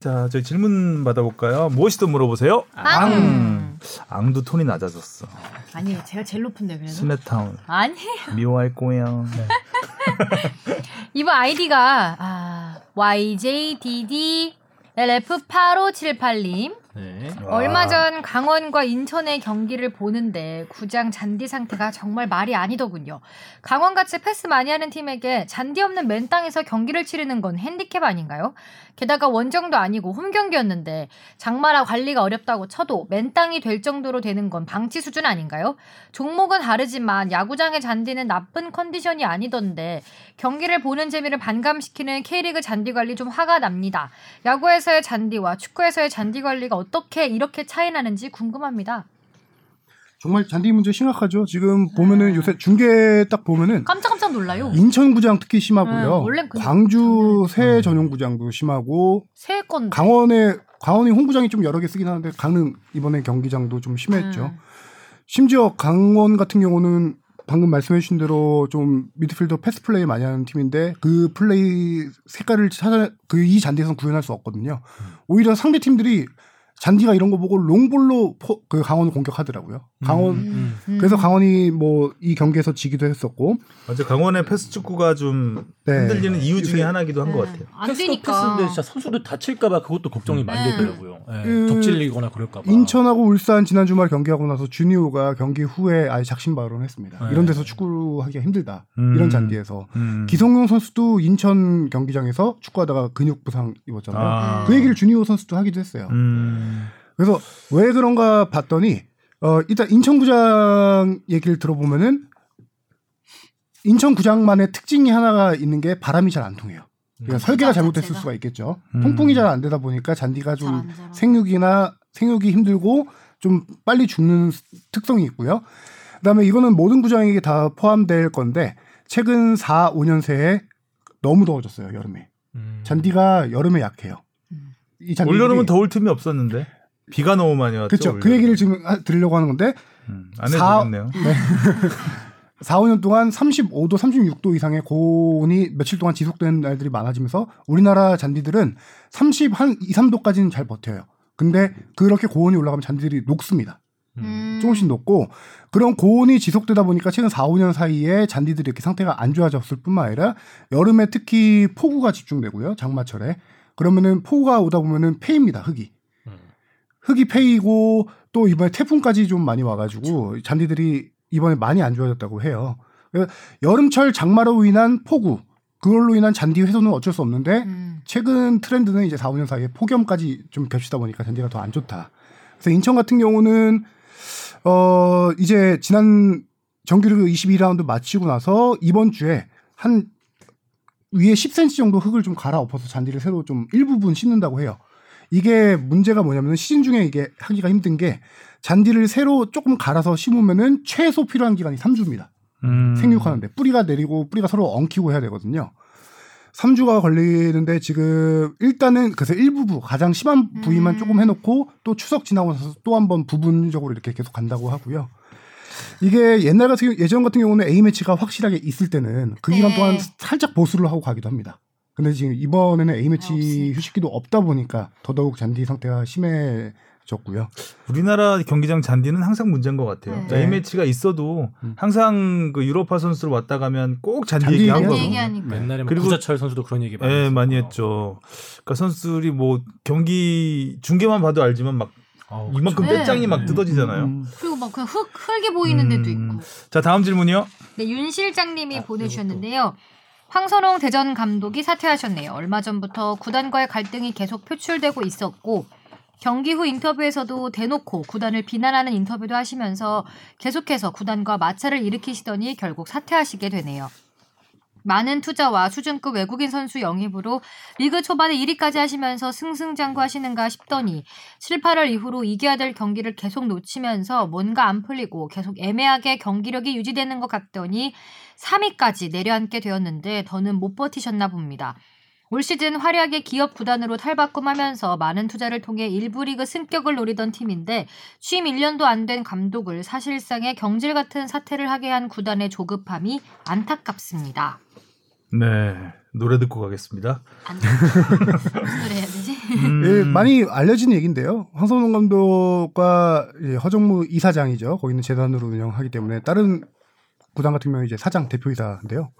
자, 저희 질문 받아볼까요? 무엇이든 물어보세요. 앙. 앙도 톤이 낮아졌어. 아니에요. 제가 제일 높은데 그래도. 스네타운 아니 미워할 거야. 이번 아이디가 아, YJDD LF8578님 네. 얼마 전 강원과 인천의 경기를 보는데 구장 잔디 상태가 정말 말이 아니더군요. 강원같이 패스 많이 하는 팀에게 잔디 없는 맨 땅에서 경기를 치르는 건 핸디캡 아닌가요? 게다가 원정도 아니고 홈 경기였는데 장마라 관리가 어렵다고 쳐도 맨 땅이 될 정도로 되는 건 방치 수준 아닌가요? 종목은 다르지만 야구장의 잔디는 나쁜 컨디션이 아니던데 경기를 보는 재미를 반감시키는 K리그 잔디 관리 좀 화가 납니다. 야구에서의 잔디와 축구에서의 잔디 관리가 어떻게 이렇게 차이 나는지 궁금합니다. 정말 잔디 문제 심각하죠. 지금 보면은 요새 중계 딱 보면은 깜짝깜짝 놀라요. 인천구장 특히 네, 심하고요. 원래는 그- 광주 새 전용구장도 심하고 새 건. 강원에 강원이 홈구장이 좀 여러 개 쓰긴 하는데 강릉 이번에 경기장도 좀 심했죠. 네. 심지어 강원 같은 경우는 방금 말씀해주신 대로 좀 미드필더 패스 플레이 많이 하는 팀인데 그 플레이 색깔을 찾아 그 이 잔디에서는 구현할 수 없거든요. 오히려 상대 팀들이 잔디가 이런 거 보고 롱볼로 포, 그 강원을 공격하더라고요. 강원 음. 그래서 강원이 뭐 이 경기에서 지기도 했었고 어제 강원의 패스 축구가 좀 네. 흔들리는 이유 중에 요새- 하나이기도 한것 네. 같아요. 안 패스도 되니까. 패스인데 진짜 선수들 다칠까봐 그것도 걱정이 많이 네. 되더라고요. 예, 그 접질리거나 그럴까봐. 인천하고 울산 지난 주말 경기하고 나서 주니오가 경기 후에 아예 작심 발언을 했습니다. 네. 이런 데서 축구하기가 힘들다. 음. 이런 잔디에서 음. 기성용 선수도 인천 경기장에서 축구하다가 근육 부상 입었잖아요. 아. 그 얘기를 주니오 선수도 하기도 했어요. 음. 그래서 왜 그런가 봤더니 어 일단 인천구장 얘기를 들어보면은 인천구장만의 특징이 하나가 있는 게 바람이 잘 안 통해요. 그러니까 설계가 구장 잘못됐을? 수가 있겠죠. 음. 통풍이 잘 안 되다 보니까 잔디가 좀. 생육이나 생육이 힘들고 좀 빨리 죽는 특성이 있고요. 그다음에 이거는 모든 구장에게 다 포함될 건데 최근 4, 5년 새에 너무 더워졌어요 여름에. 음. 잔디가 여름에 약해요. 음. 이 잔디들이- 올여름은 더울 틈이 없었는데 비가 너무 많이 왔죠. 그렇죠. 그 올여름. 얘기를 지금 하- 드리려고 하는 건데 음, 안 사- 해주겠네요. 4, 5년 동안 35도, 36도 이상의 고온이 며칠 동안 지속되는 날들이 많아지면서 우리나라 잔디들은 30, 한 2, 3도까지는 잘 버텨요. 근데 그렇게 고온이 올라가면 잔디들이 녹습니다. 음. 조금씩 녹고 그런 고온이 지속되다 보니까 최근 4, 5년 사이에 잔디들이 이렇게 상태가 안 좋아졌을 뿐만 아니라 여름에 특히 폭우가 집중되고요. 장마철에. 그러면은 폭우가 오다 보면은 폐입니다. 흙이. 음. 흙이 패이고 또 이번에 태풍까지 좀 많이 와가지고 잔디들이 이번에 많이 안 좋아졌다고 해요. 여름철 장마로 인한 폭우 그걸로 인한 잔디 훼손은 어쩔 수 없는데 음. 최근 트렌드는 이제 4, 5년 사이에 폭염까지 좀 겹치다 보니까 잔디가 더 안 좋다. 그래서 인천 같은 경우는 어 이제 지난 정규리그 22라운드 마치고 나서 이번 주에 한 위에 10cm 정도 흙을 좀 갈아엎어서 잔디를 새로 좀 일부분 심는다고 해요. 이게 문제가 뭐냐면 시즌 중에 이게 하기가 힘든 게 잔디를 새로 조금 갈아서 심으면은 최소 필요한 기간이 3주입니다. 음. 생육하는데 뿌리가 내리고 뿌리가 서로 엉키고 해야 되거든요. 3주가 걸리는데 지금 일단은 그래서 일부부 가장 심한 부위만 음. 조금 해놓고 또 추석 지나고 나서 또 한번 부분적으로 이렇게 계속 간다고 하고요. 이게 옛날 같은 예전 같은 경우는 A 매치가 확실하게 있을 때는 그 기간 네. 동안 살짝 보수를 하고 가기도 합니다. 근데 지금 이번에는 A 매치 없으니까. 휴식기도 없다 보니까 더더욱 잔디 상태가 심해 졌고요. 우리나라 경기장 잔디는 항상 문제인 것 같아요. 네. A 매치가 있어도 음. 항상 그 유로파 선수를 왔다 가면 꼭 잔디, 잔디 얘기하고. 얘기하니까. 옛날에 뭐 그리고- 구자철 선수도 그런 얘기 많이, 예. 많이 했죠. 그러니까 선수들이 뭐 경기 중계만 봐도 알지만 막 아우, 이만큼 그쵸. 떼짱이 막 네. 뜯어지잖아요. 음. 그리고 막그흙 흙이 보이는 데도 음. 있고. 자 다음 질문이요. 네, 윤 실장님이 아, 보내주셨는데요. 황선홍 대전 감독이 사퇴하셨네요. 얼마 전부터 구단과의 갈등이 계속 표출되고 있었고 경기 후 인터뷰에서도 대놓고 구단을 비난하는 인터뷰도 하시면서 계속해서 구단과 마찰을 일으키시더니 결국 사퇴하시게 되네요. 많은 투자와 수준급 외국인 선수 영입으로 리그 초반에 1위까지 하시면서 승승장구하시는가 싶더니 7, 8월 이후로 이겨야 될 경기를 계속 놓치면서 뭔가 안 풀리고 계속 애매하게 경기력이 유지되는 것 같더니 3위까지 내려앉게 되었는데 더는 못 버티셨나 봅니다. 올 시즌 화려하게 기업 구단으로 탈바꿈하면서 많은 투자를 통해 일부 리그 승격을 노리던 팀인데 취임 1년도 안 된 감독을 사실상의 경질 같은 사태를 하게 한 구단의 조급함이 안타깝습니다. 네 노래 듣고 가겠습니다. 안타깝 무슨 소리 해야 되지? 음, 예, 많이 알려진 얘기인데요. 황선홍 감독과 허정무 이사장이죠. 거기는 재단으로 운영하기 때문에 다른 구단 같은 경우는 이제 사장 대표이사인데요.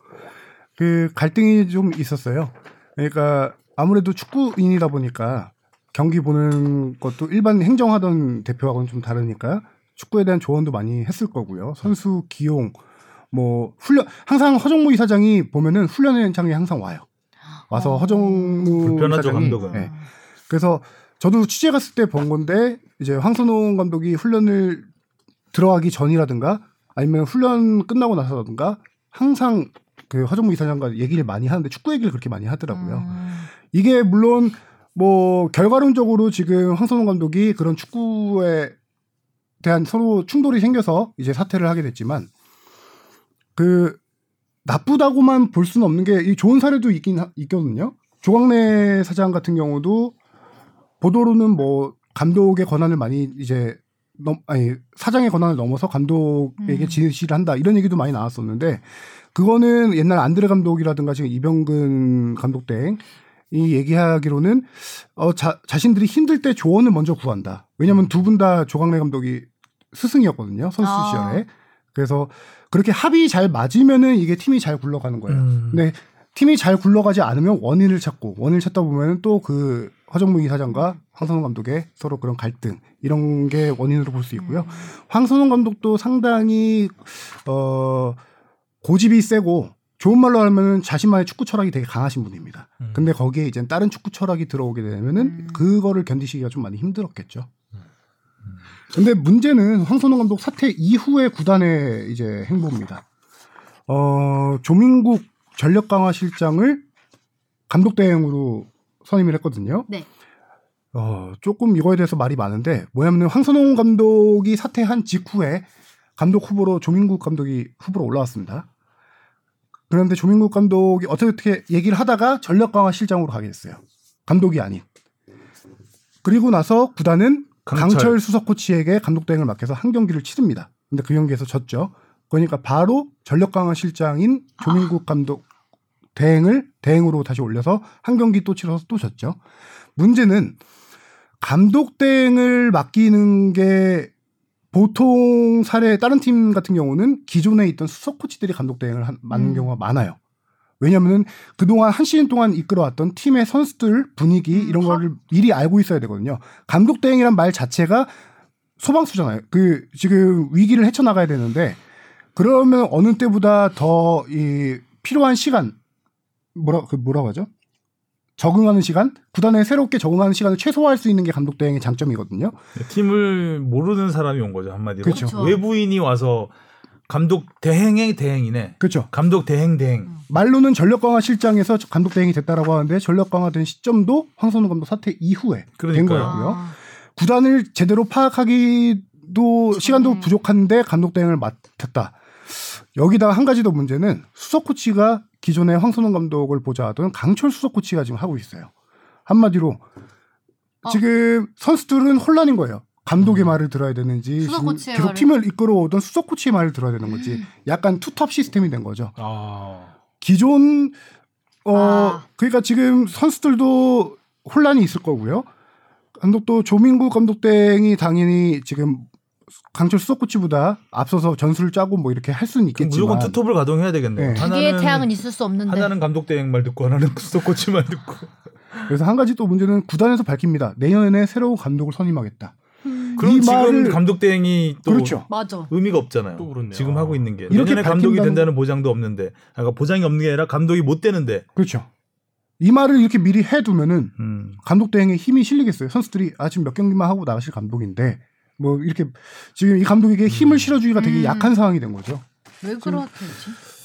그 갈등이 좀 있었어요. 그러니까 아무래도 축구인이다 보니까 경기 보는 것도 일반 행정하던 대표하고는 좀 다르니까 축구에 대한 조언도 많이 했을 거고요. 선수 기용, 뭐 훈련 항상 허정무 이사장이 보면은 훈련 현장에 항상 와요. 와서 어. 허정무 불편하죠, 이사장이 감독은. 예, 그래서 저도 취재 갔을 때 본 건데 이제 황선홍 감독이 훈련을 들어가기 전이라든가 아니면 훈련 끝나고 나서라든가 항상 그 허정무 이사장과 얘기를 많이 하는데 축구 얘기를 그렇게 많이 하더라고요. 음. 이게 물론 뭐 결과론적으로 지금 황선홍 감독이 그런 축구에 대한 서로 충돌이 생겨서 이제 사퇴를 하게 됐지만 그 나쁘다고만 볼 수는 없는 게 이 좋은 사례도 있긴 하- 있거든요. 조광래 사장 같은 경우도 보도로는 뭐 감독의 권한을 많이 이제 넘, 아니 사장의 권한을 넘어서 감독에게 음. 지시를 한다 이런 얘기도 많이 나왔었는데 그거는 옛날 안드레 감독이라든가 지금 이병근 감독 등이 얘기하기로는 어, 자, 자신들이 힘들 때 조언을 먼저 구한다. 왜냐하면 두분 다 조광래 감독이 스승이었거든요 선수 아. 시절에. 그래서 그렇게 합이 잘 맞으면은 이게 팀이 잘 굴러가는 거예요. 음. 근데 팀이 잘 굴러가지 않으면 원인을 찾고 원인을 찾다 보면은 또그 허정무 이사장과 황선홍 감독의 서로 그런 갈등 이런 게 원인으로 볼 수 있고요. 황선홍 감독도 상당히 어 고집이 세고 좋은 말로 하면은 자신만의 축구 철학이 되게 강하신 분입니다. 음. 근데 거기에 이제 다른 축구 철학이 들어오게 되면은 음. 그거를 견디시기가 좀 많이 힘들었겠죠. 근데 문제는 황선홍 감독 사퇴 이후의 구단의 이제 행보입니다. 어, 조민국 전력 강화 실장을 감독 대행으로 선임을 했거든요. 네. 어, 조금 이거에 대해서 말이 많은데 뭐냐면 황선홍 감독이 사퇴한 직후에 감독 후보로 조민국 감독이 후보로 올라왔습니다. 그런데 조민국 감독이 어떻게 어떻게 얘기를 하다가 전력 강화 실장으로 가게 됐어요. 감독이 아닌. 그리고 나서 구단은 강철. 강철, 수석 코치에게 감독 대행을 맡겨서 한 경기를 치릅니다. 근데 그 경기에서 졌죠. 그러니까 바로 전력 강화 실장인 조민국 감독 대행을 대행으로 다시 올려서 한 경기 또 치러서 또 졌죠. 문제는 감독 대행을 맡기는 게 보통 사례 다른 팀 같은 경우는 기존에 있던 수석 코치들이 감독 대행을 한- 맡는 음. 경우가 많아요. 왜냐면은 그동안 한 시즌 동안 이끌어왔던 팀의 선수들 분위기 음, 이런 화- 거를 미리 알고 있어야 되거든요. 감독 대행이란 말 자체가 소방수잖아요. 그 지금 위기를 헤쳐나가야 되는데 그러면 어느 때보다 더 이 필요한 시간 뭐라 그 뭐라고 하죠? 적응하는 시간, 구단에 새롭게 적응하는 시간을 최소화할 수 있는 게 감독 대행의 장점이거든요. 팀을 모르는 사람이 온 거죠 한마디로. 그렇죠. 그렇죠. 외부인이 와서 감독 대행의 대행이네. 그렇죠. 감독 대행 대행. 말로는 전력 강화 실장에서 감독 대행이 됐다라고 하는데 전력 강화된 시점도 황선우 감독 사퇴 이후에 된 그러니까요. 거였고요. 아, 구단을 제대로 파악하기도 시간도 음. 부족한데 감독 대행을 맡았다. 여기다가 한 가지 더 문제는 수석 코치가 기존에 황선홍 감독을 보좌하던 강철 수석 코치가 지금 하고 있어요. 한마디로 어. 지금 선수들은 혼란인 거예요. 감독의 말을 들어야 되는지 계속 말을. 팀을 이끌어오던 수석 코치의 말을 들어야 되는 거지. 음. 약간 투톱 시스템이 된 거죠. 아. 기존 어 아. 그러니까 지금 선수들도 혼란이 있을 거고요. 감독도 조민구 감독 땡이 당연히 지금 강철 수석 코치보다 앞서서 전술을 짜고 뭐 이렇게 할 수는 있겠지만 무조건 투톱을 가동해야 되겠네요. 네. 두 개의 태양은 있을 수 없는데. 하나는 감독 대행 말 듣고 하나는 수석 코치 말 듣고. 그래서 한 가지 또 문제는 구단에서 밝힙니다. 내년에 새로운 감독을 선임하겠다. 음, 그럼 이 지금 말을- 감독 대행이 또 그렇죠. 맞아. 의미가 없잖아요. 또 그렇네요. 지금 하고 있는 게 이렇게 내년에 감독이 된다는 보장도 없는데, 아까 보장이 없는 게 아니라 감독이 못 되는데. 그렇죠. 이 말을 이렇게 미리 해두면은 음. 감독 대행에 힘이 실리겠어요. 선수들이 아 지금 몇 경기만 하고 나가실 감독인데 뭐 이렇게 지금 이 감독에게 힘을 실어주기가 되게 음. 약한 상황이 된 거죠. 왜 그렇지?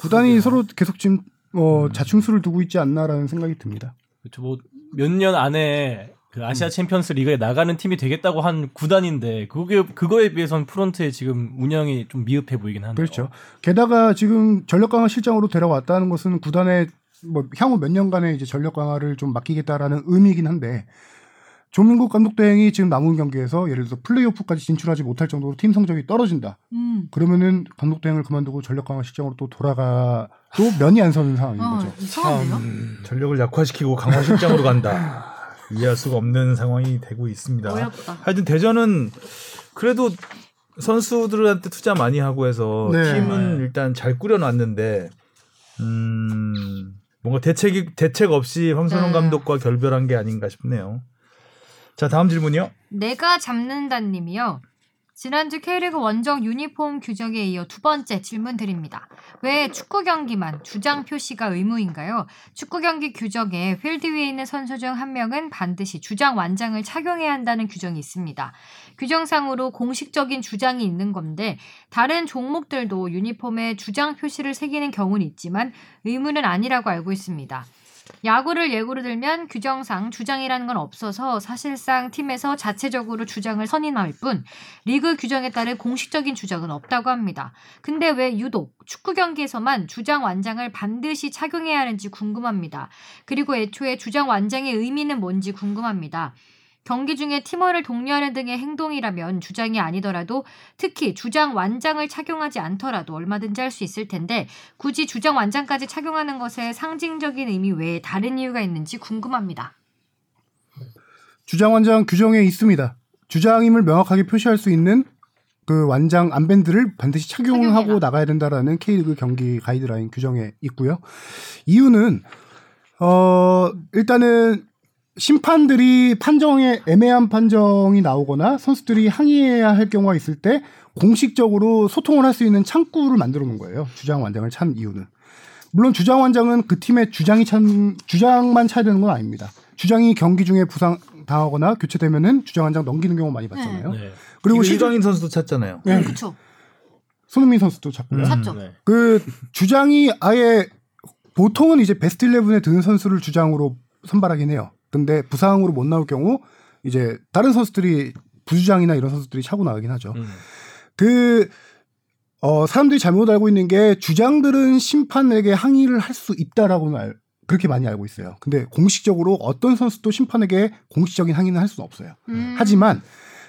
구단이 서로 계속 지금 어, 음. 자충수를 두고 있지 않나라는 생각이 듭니다. 그렇죠. 뭐 몇 년 안에 그 아시아 챔피언스 리그에 나가는 팀이 되겠다고 한 구단인데 그게 그거에 비해서는 프론트의 지금 운영이 좀 미흡해 보이긴 하네요. 그렇죠. 게다가 지금 전력 강화 실장으로 데려왔다는 것은 구단의 뭐 향후 몇 년간의 이제 전력 강화를 좀 맡기겠다라는 의미이긴 한데 조민국 감독 대행이 지금 남은 경기에서 예를 들어서 플레이오프까지 진출하지 못할 정도로 팀 성적이 떨어진다. 음. 그러면은 감독 대행을 그만두고 전력 강화 실장으로 또 돌아가도 면이 안 서는 상황인 어, 거죠. 이상한데요? 음, 전력을 약화시키고 강화 실장으로 간다. 이해할 수가 없는 상황이 되고 있습니다. 어렵다. 하여튼 대전은 그래도 선수들한테 투자 많이 하고 해서 네. 팀은 일단 잘 꾸려놨는데 음, 뭔가 대책 대책 없이 황선홍 네. 감독과 결별한 게 아닌가 싶네요. 자 다음 질문이요. 내가 잡는다님이요. 지난주 K리그 원정 유니폼 규정에 이어 두 번째 질문 드립니다. 왜 축구 경기만 주장 표시가 의무인가요? 축구 경기 규정에 필드 위에 있는 선수 중 한 명은 반드시 주장 완장을 착용해야 한다는 규정이 있습니다. 규정상으로 공식적인 주장이 있는 건데 다른 종목들도 유니폼에 주장 표시를 새기는 경우는 있지만 의무는 아니라고 알고 있습니다. 야구를 예고로 들면 규정상 주장이라는 건 없어서 사실상 팀에서 자체적으로 주장을 선임할 뿐 리그 규정에 따른 공식적인 주장은 없다고 합니다. 근데 왜 유독 축구 경기에서만 주장 완장을 반드시 착용해야 하는지 궁금합니다. 그리고 애초에 주장 완장의 의미는 뭔지 궁금합니다. 경기 중에 팀원을 독려하는 등의 행동이라면 주장이 아니더라도 특히 주장 완장을 착용하지 않더라도 얼마든지 할 수 있을 텐데 굳이 주장 완장까지 착용하는 것에 상징적인 의미 외에 다른 이유가 있는지 궁금합니다. 주장 완장 규정에 있습니다. 주장임을 명확하게 표시할 수 있는 그 완장 암밴드를 반드시 착용을 착용해라. 하고 나가야 된다라는 K리그 경기 가이드라인 규정에 있고요. 이유는 어 일단은 심판들이 판정에 애매한 판정이 나오거나 선수들이 항의해야 할 경우가 있을 때 공식적으로 소통을 할 수 있는 창구를 만들어 놓은 거예요. 주장 완장을 찬 이유는. 물론 주장 완장은 그 팀의 주장이 찬 주장만 차야 되는 건 아닙니다. 주장이 경기 중에 부상 당하거나 교체되면은 주장 완장 넘기는 경우 많이 봤잖아요. 네. 그리고 이강인 선수도 찼잖아요. 네, 그렇죠. 손흥민 선수도 잡고요. 음. 찼죠. 네. 그 주장이 아예 보통은 이제 베스트 11에 드는 선수를 주장으로 선발하긴 해요. 근데 부상으로 못 나올 경우 이제 다른 선수들이 부주장이나 이런 선수들이 차고 나가긴 하죠. 음. 그 어, 사람들이 잘못 알고 있는 게 주장들은 심판에게 항의를 할 수 있다라고는 알, 그렇게 많이 알고 있어요. 근데 공식적으로 어떤 선수도 심판에게 공식적인 항의는 할 수는 없어요. 음. 하지만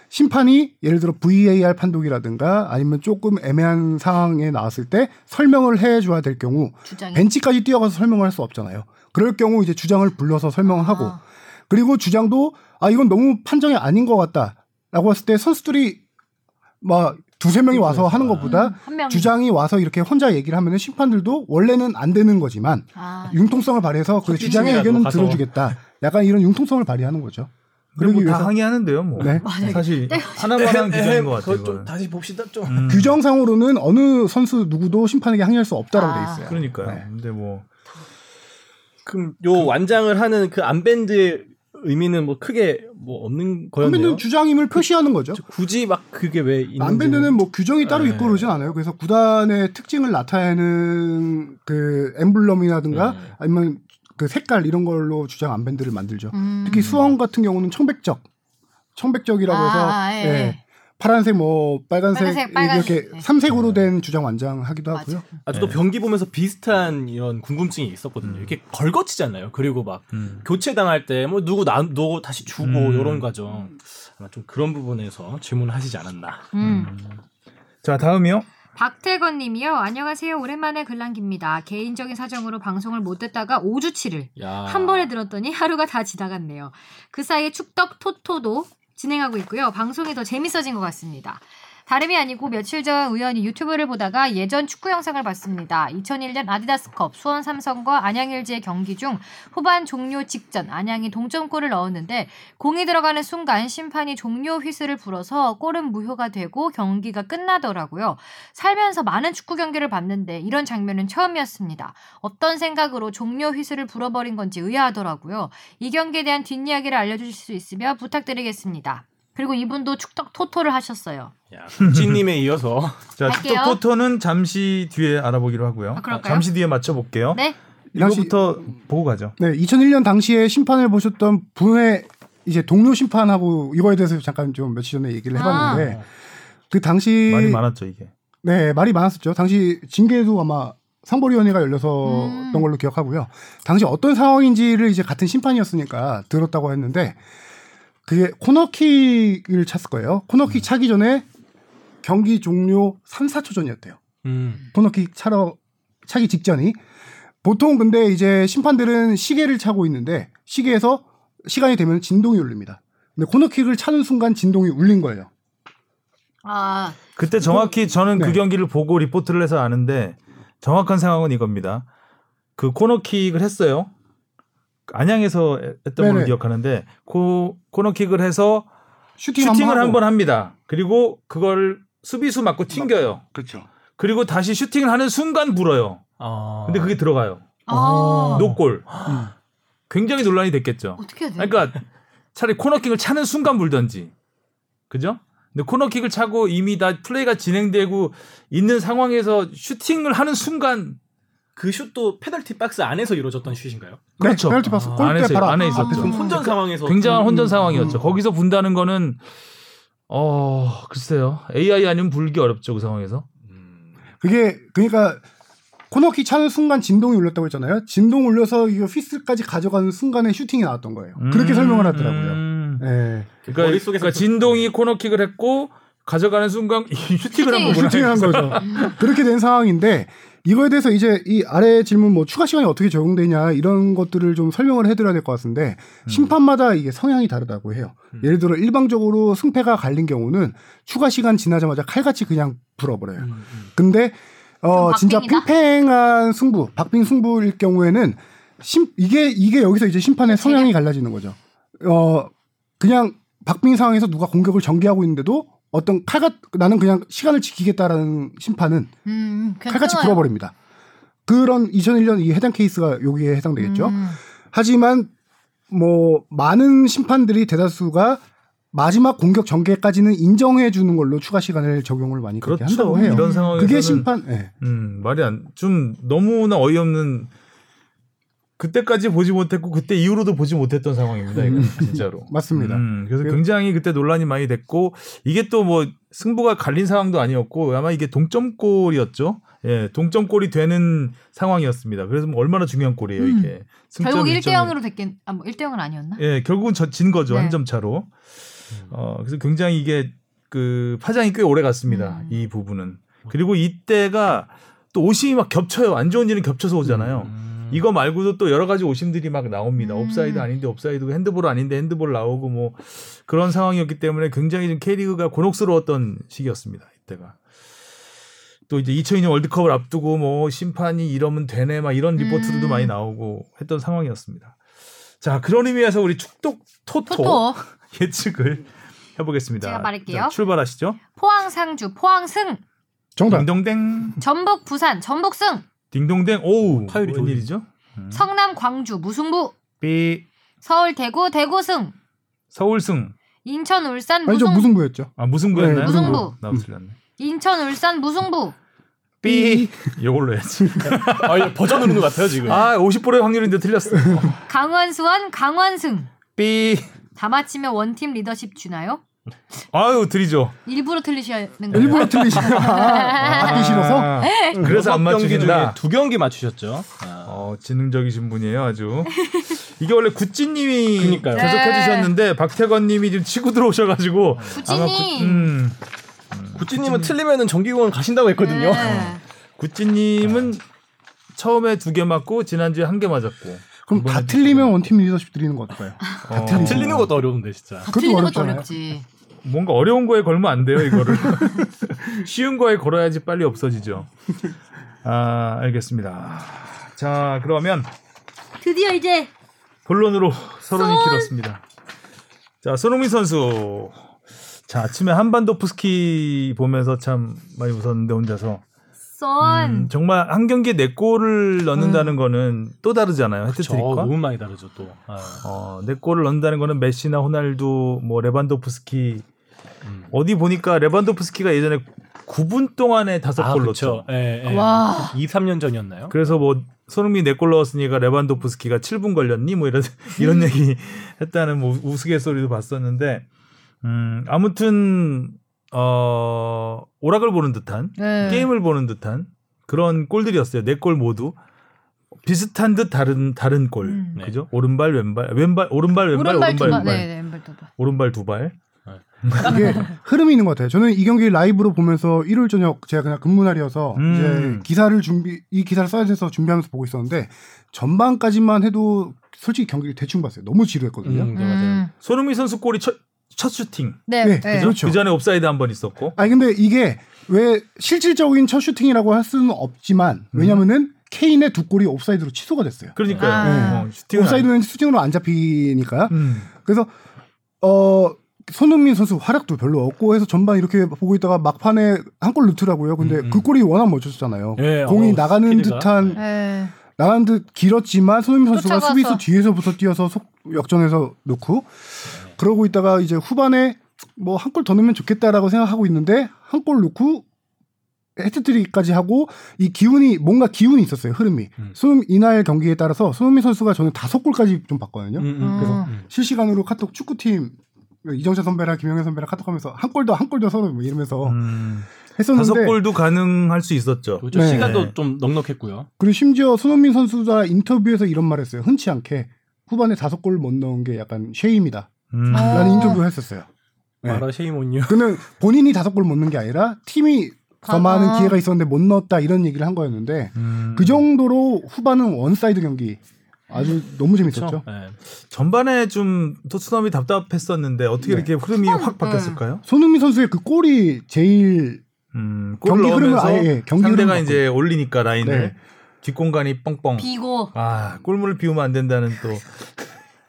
심판이 예를 들어 VAR 판독이라든가 아니면 조금 애매한 상황에 나왔을 때 설명을 해줘야 될 경우 주장이 벤치까지 뛰어가서 설명을 할 수 없잖아요. 그럴 경우 이제 주장을 불러서 설명을 하고 아. 그리고 주장도 아 이건 너무 판정이 아닌 것 같다라고 했을 때 선수들이 막 두세 명이 와서 하는 것보다 음. 주장이 와서 이렇게 혼자 얘기를 하면은 심판들도 원래는 안 되는 거지만 아, 융통성을 발휘해서 그 주장의 의견은 가서. 들어주겠다. 약간 이런 융통성을 발휘하는 거죠. 그리고 그러기 다 위해서 항의하는데요, 뭐. 네. 사실 하나만 한 규정인 것 같아요. 좀. 다시 봅시다 좀. 음. 규정상으로는 어느 선수 누구도 심판에게 항의할 수 없다라고 아. 돼 있어요. 그러니까요. 네. 근데 뭐 그럼 요 완장을 하는 그 암밴드 의 의미는 뭐 크게 뭐 없는 거였네요. 안밴드는 주장임을 표시하는 거죠. 굳이 막 그게 왜 있는지. 안밴드는 뭐 규정이 따로 네. 있고 그러진 않아요. 그래서 구단의 특징을 나타내는 그 엠블럼이라든가 네. 아니면 그 색깔 이런 걸로 주장 안밴드를 만들죠. 음. 특히 수원 같은 경우는 청백적, 청백적이라고 아, 해서 아, 예, 예, 예. 파란색 뭐 빨간색, 빨간색, 빨간색. 이렇게 네. 삼색으로 된 주장 완장 하기도. 하고요. 아, 저도 병기 보면서 비슷한 이런 궁금증이 있었거든요. 음. 이렇게 걸거치잖아요. 그리고 막 음. 교체 당할 때 뭐 누구 나 누구 다시 주고 음. 이런 과정 아마 좀 그런 부분에서 질문하시지 않았나. 음. 자 다음이요. 박태건 님이요. 안녕하세요. 오랜만에 글 남깁니다. 개인적인 사정으로 방송을 못 듣다가 5주치를 야. 한 번에 들었더니 하루가 다 지나갔네요. 그 사이에 축덕 토토도 진행하고 있고요. 방송이 더 재밌어진 것 같습니다. 다름이 아니고 며칠 전 우연히 유튜브를 보다가 예전 축구 영상을 봤습니다. 2001년 아디다스컵 수원 삼성과 안양 LG의 경기 중 후반 종료 직전 안양이 동점골을 넣었는데 공이 들어가는 순간 심판이 종료 휘슬을 불어서 골은 무효가 되고 경기가 끝나더라고요. 살면서 많은 축구 경기를 봤는데 이런 장면은 처음이었습니다. 어떤 생각으로 종료 휘슬을 불어버린 건지 의아하더라고요. 이 경기에 대한 뒷이야기를 알려주실 수 있으면 부탁드리겠습니다. 그리고 이분도 축덕 토토를 하셨어요. 야, 국진님에 이어서 자 할게요. 축덕 토토는 잠시 뒤에 알아보기로 하고요. 아? 잠시 뒤에 맞춰볼게요. 네. 이거부터 보고 가죠. 네, 2001년 당시에 심판을 보셨던 분의 이제 동료 심판하고 이거에 대해서 잠깐 좀 며칠 전에 얘기를 해봤는데 그 당시 말이 많았죠 이게. 네 말이 많았었죠. 당시 징계도 아마 상벌위원회가 열려서 음. 었던 걸로 기억하고요. 당시 어떤 상황인지를 이제 같은 심판이었으니까 들었다고 했는데 그게 코너킥을 찼을 거예요. 코너킥 차기 전에 경기 종료 3, 4초 전이었대요. 음. 코너킥 차러 차기 직전이 보통 근데 이제 심판들은 시계를 차고 있는데 시계에서 시간이 되면 진동이 울립니다. 근데 코너킥을 차는 순간 진동이 울린 거예요. 아, 그때 정확히 저는 그 네. 경기를 보고 리포트를 해서 아는데 정확한 상황은 이겁니다. 그 코너킥을 했어요. 안양에서 했던 걸로 네네. 기억하는데 코, 코너킥을 해서 슈팅 슈팅을 한. 번 합니다. 그리고 그걸 수비수 맞고 튕겨요. 그렇죠. 그리고 다시 슈팅을 하는 순간 불어요. 아. 근데 그게 들어가요. 아. 노골. 음. 굉장히 논란이 됐겠죠. 어떻게 해야 돼? 그러니까 차라리 코너킥을 차는 순간 불던지. 그죠? 근데 코너킥을 차고 이미 다 플레이가 진행되고 있는 상황에서 슈팅을 하는 순간 그 슛도 페널티 박스 안에서 이루어졌던 슛인가요? 그렇죠. 페널티 박스 아, 골대 안에서 바로 안에 앞- 있었죠. 그럼 혼전 상황에서 굉장한 좀- 혼전 상황이었죠. 음. 거기서 분다는 거는 어 글쎄요 AI 아니면 불기 어렵죠 그 상황에서. 음. 그게 그러니까 코너킥 차는 순간 진동이 울렸다고 했잖아요. 진동 울려서 이거 휘슬까지 가져가는 순간에 슈팅이 나왔던 거예요. 그렇게 음, 설명을 하더라고요. 음. 음. 예. 그러니까, 머릿속에서 그러니까 진동이 코너킥을 했고 가져가는 순간 이 슈팅을 한 슈팅. 거구나. 슈팅한 거죠. 그렇게 된 상황인데 이거에 대해서 이제 이 아래 질문 뭐 추가 시간이 어떻게 적용되냐 이런 것들을 좀 설명을 해드려야 될 것 같은데 심판마다 이게 성향이 다르다고 해요. 예를 들어 일방적으로 승패가 갈린 경우는 추가 시간 지나자마자 칼같이 그냥 불어버려요. 음, 근데 어좀 진짜? 팽팽한 승부, 박빙 승부일 경우에는 심 이게 이게 여기서 이제 심판의 성향이 갈라지는 거죠. 어 그냥 박빙 상황에서 누가 공격을 전개하고 있는데도 어떤 칼같 나는 그냥 시간을 지키겠다라는 심판은 음, 그냥 칼같이. 불어버립니다. 그런 2001년 이 해당 케이스가 여기에 해당되겠죠. 음. 하지만 뭐 많은 심판들이 대다수가 마지막 공격 전개까지는 인정해 주는 걸로 추가 시간을 적용을 많이 그렇게 그렇죠. 한다고 해요. 이런 상황에서는 그게 심판 예. 음, 말이 안, 좀 너무나 어이없는 그때까지 보지 못했고 그때 이후로도 보지 못했던 상황입니다. 이거 진짜로. 맞습니다. 음, 그래서 그래서- 굉장히 그때 논란이 많이 됐고 이게 또 뭐 승부가 갈린 상황도 아니었고 아마 이게 동점골이었죠. 예, 동점골이 되는 상황이었습니다. 그래서 뭐 얼마나 중요한 골이에요, 음. 이게. 승점 결국 1대 1점이. 0으로 됐겠 아, 뭐 1대 0은 아니었나? 예, 결국은 저, 진 거죠. 네. 한점 차로. 어, 그래서 굉장히 이게 그 파장이 꽤 오래 갔습니다. 음. 이 부분은. 그리고 이때가 또 오심이 막 겹쳐요. 안 좋은 일은 겹쳐서 오잖아요. 음. 이거 말고도 또 여러 가지 오심들이 막 나옵니다. 음. 옵사이드 아닌데 옵사이드, 핸드볼 아닌데 핸드볼 나오고 뭐 그런 상황이었기 때문에 굉장히 좀 K리그가 곤혹스러웠던 시기였습니다. 이때가. 또 이제 2002년 월드컵을 앞두고 뭐 심판이 이러면 되네 막 이런 리포트들도 음. 많이 나오고 했던 상황이었습니다. 자, 그런 의미에서 우리 축독 토토, 토토 예측을 해보겠습니다. 제가 말할게요. 자, 출발하시죠. 포항 상주 포항 승 정답. 딩동댕, 전북 부산 전북 승 딩동댕. 오우, 파열이 웬일이죠? 음. 성남 광주 무승부 삐, 서울 대구 대구 승 서울승. 인천 울산 아니죠 무승 무승부였죠. 아 무승부였나요? 네, 무승부. 나도 틀렸네. 인천 울산 무승부 삐. 이걸로 해야지. 아, 이거 버전 누르는 것 같아요 지금. 아, 50%의 확률인데 틀렸어. 강원 수원 강원 승 삐. 다 맞히면 원팀 리더십 주나요? 아유, 드리죠. 일부러 틀리시는 거예요? 일부러 틀리시나 받기 싫어서 아, 그래서 안 경기 중에 맞추신다. 두 경기 맞추셨죠. 아. 어, 지능적이신 분이에요, 아주. 이게 원래 구찌님이 그러니까요. 계속 네. 해주셨는데 박태건님이 지금 치고 들어오셔가지고 아마 구찌님. 구, 음, 구찌님은 틀리면은 정기공원 가신다고 했거든요. 네. 구찌님은 처음에 두 개 맞고 지난주에 한 개 맞았고. 그럼 다 틀리면 원팀 리더십 드리는 거 어떨까요? 어, 틀리죠. 틀리는 것도 어려운데 진짜. 다 그것도 틀리는 것도. 어렵지. 뭔가 어려운 거에 걸면 안 돼요, 이거를. 쉬운 거에 걸어야지 빨리 없어지죠. 아, 알겠습니다. 자, 그러면 드디어 이제 본론으로 서론이 손! 길었습니다. 자, 손흥민 선수. 자, 아침에 한반도프스키 보면서 참 많이 웃었는데 혼자서. 썬 음, 정말 한 경기에 네 골을 넣는다는 거는 또 다르잖아요. 저 헤트트릭과. 너무 많이 다르죠 또. 아. 어, 네 골을 넣는다는 거는 메시나 호날두, 뭐 레반도프스키 음. 어디 보니까 레반도프스키가 예전에 9분 동안에 다섯 아, 골. 넣었죠. 예, 예. 와. 2, 3년 전이었나요? 그래서 뭐 손흥민 네골 넣었으니까 레반도프스키가 7분 걸렸니? 뭐 이런 이런 얘기 했다는 뭐 우스갯소리도 봤었는데 음, 아무튼 어, 오락을 보는 듯한 네. 게임을 보는 듯한 그런 골들이었어요. 네 골 모두 비슷한 듯 다른 다른 골. 음. 네. 그죠? 오른발 왼발 왼발 오른발 왼발 오른발 오른발 네, 네, 왼발 두 발. 오른발 두 발. 이게 흐름이 있는 것 같아요. 저는 이 경기 라이브로 보면서 일요일 저녁 제가 그냥 근무 날이어서 음. 이제 기사를 준비 이 기사를 써야 돼서 준비하면서 보고 있었는데 전반까지만 해도 솔직히 경기를 대충 봤어요. 너무 지루했거든요. 음, 네, 맞아요. 음. 손흥민 선수 골이 첫, 첫 슈팅. 네, 네, 네. 그렇죠. 그 전에 옵사이드 한 번 있었고. 아니 근데 이게 왜 실질적인 첫 슈팅이라고 할 수는 없지만 왜냐면은 케인의 두 골이 옵사이드로 취소가 됐어요. 그러니까요. 아. 어, 슈팅은 옵사이드는 슈팅으로 안 잡히니까. 음. 그래서 어 손흥민 선수 활약도 별로 없고 해서 전반 이렇게 보고 있다가 막판에 한 골 넣더라고요. 근데 음, 음. 그 골이 워낙 멋졌잖아요. 예, 공이 어, 나가는 스피드가. 듯한 네. 나가는 듯 길었지만 손흥민 선수가 쫓아가서. 수비수 뒤에서부터 뛰어서 속 역전해서 넣고 그러고 있다가 이제 후반에 뭐 한 골 더 넣으면 좋겠다라고 생각하고 있는데 한 골 넣고 헤트트릭까지 하고 이 기운이 뭔가 기운이 있었어요 흐름이 음. 손 이날 경기에 따라서 손흥민 선수가 저는 다섯 골까지 좀 봤거든요 음, 음, 그래서 음. 실시간으로 카톡 축구팀 이정찬 선배랑 김영현 선배랑 카톡하면서 한골더한골더 서로 뭐 이러면서 음. 했었는데 다섯 골도 가능할 수 있었죠. 그렇죠. 네. 시간도 좀 넉넉했고요. 그리고 심지어 손흥민 선수가 인터뷰에서 이런 말했어요. 흔치 않게 후반에 다섯 골 못 넣은 게 약간 shame이다. 음. 라는 어. 인터뷰를 했었어요. 네. 마라 shame on you. 그는 본인이 다섯 골 못 넣은 게 아니라 팀이 더 아. 많은 기회가 있었는데 못 넣었다 이런 얘기를 한 거였는데 음. 그 정도로 후반은 one side 경기 아주 너무 재밌었죠. 네. 전반에 좀 토트넘이 답답했었는데 어떻게 네. 이렇게 흐름이 후반, 확 바뀌었을까요? 손흥민 선수의 그 골이 제일 음, 경기 골 흐름을 아예, 예, 경기 상대가 흐름을 이제 올리니까 라인을 네. 뒷공간이 뻥뻥. 비고 아 골문을 비우면 안 된다는 또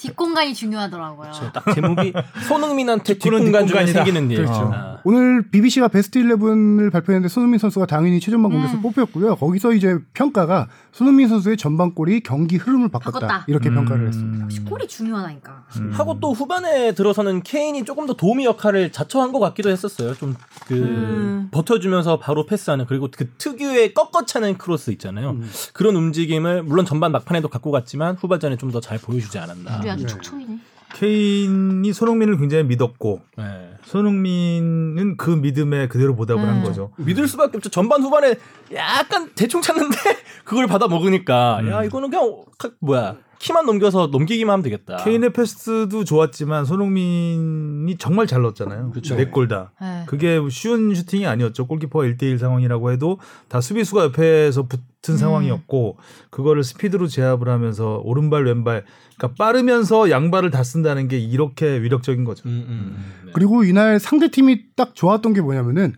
뒷공간이 중요하더라고요. 딱 제목이 손흥민한테 뒷공간 중에. 생기는 일. 그렇죠. 아. 오늘 BBC가 베스트 11을 발표했는데 손흥민 선수가 당연히 최전방 공격수 음. 뽑혔고요. 거기서 이제 평가가 손흥민 선수의 전방골이 경기 흐름을 바꿨다. 바꿨다. 이렇게 음. 평가를 했습니다. 역시 골이 중요하다니까. 음. 하고 또 후반에 들어서는 케인이 조금 더 도움이 역할을 자처한 것 같기도 했었어요. 좀그 음. 버텨주면서 바로 패스하는 그리고 그 특유의 꺾어차는 크로스 있잖아요. 음. 그런 움직임을 물론 전반 막판에도 갖고 갔지만 후반전에 좀 더 잘 보여주지 않았나. 아주 네. 척척이네. 케인이 손흥민을 굉장히 믿었고 네. 손흥민은 그 믿음에 그대로 보답을 음. 한 거죠. 믿을 수밖에 없죠. 전반 후반에 약간 대충 찼는데 그걸 받아 먹으니까 음. 야 이거는 그냥 카- 뭐야 키만 넘겨서 넘기기만 하면 되겠다. 케인의 패스도 좋았지만 손흥민이 정말 잘 넣었잖아요. 그쵸. 네골 다. 네. 그게 쉬운 슈팅이 아니었죠. 골키퍼 1대1 상황이라고 해도 다 수비수가 옆에서 붙은 음. 상황이었고 그거를 스피드로 제압을 하면서 오른발 왼발 그러니까 빠르면서 양발을 다 쓴다는 게 이렇게 위력적인 거죠. 음, 음, 음. 네. 그리고 이날 상대 팀이 딱 좋았던 게 뭐냐면은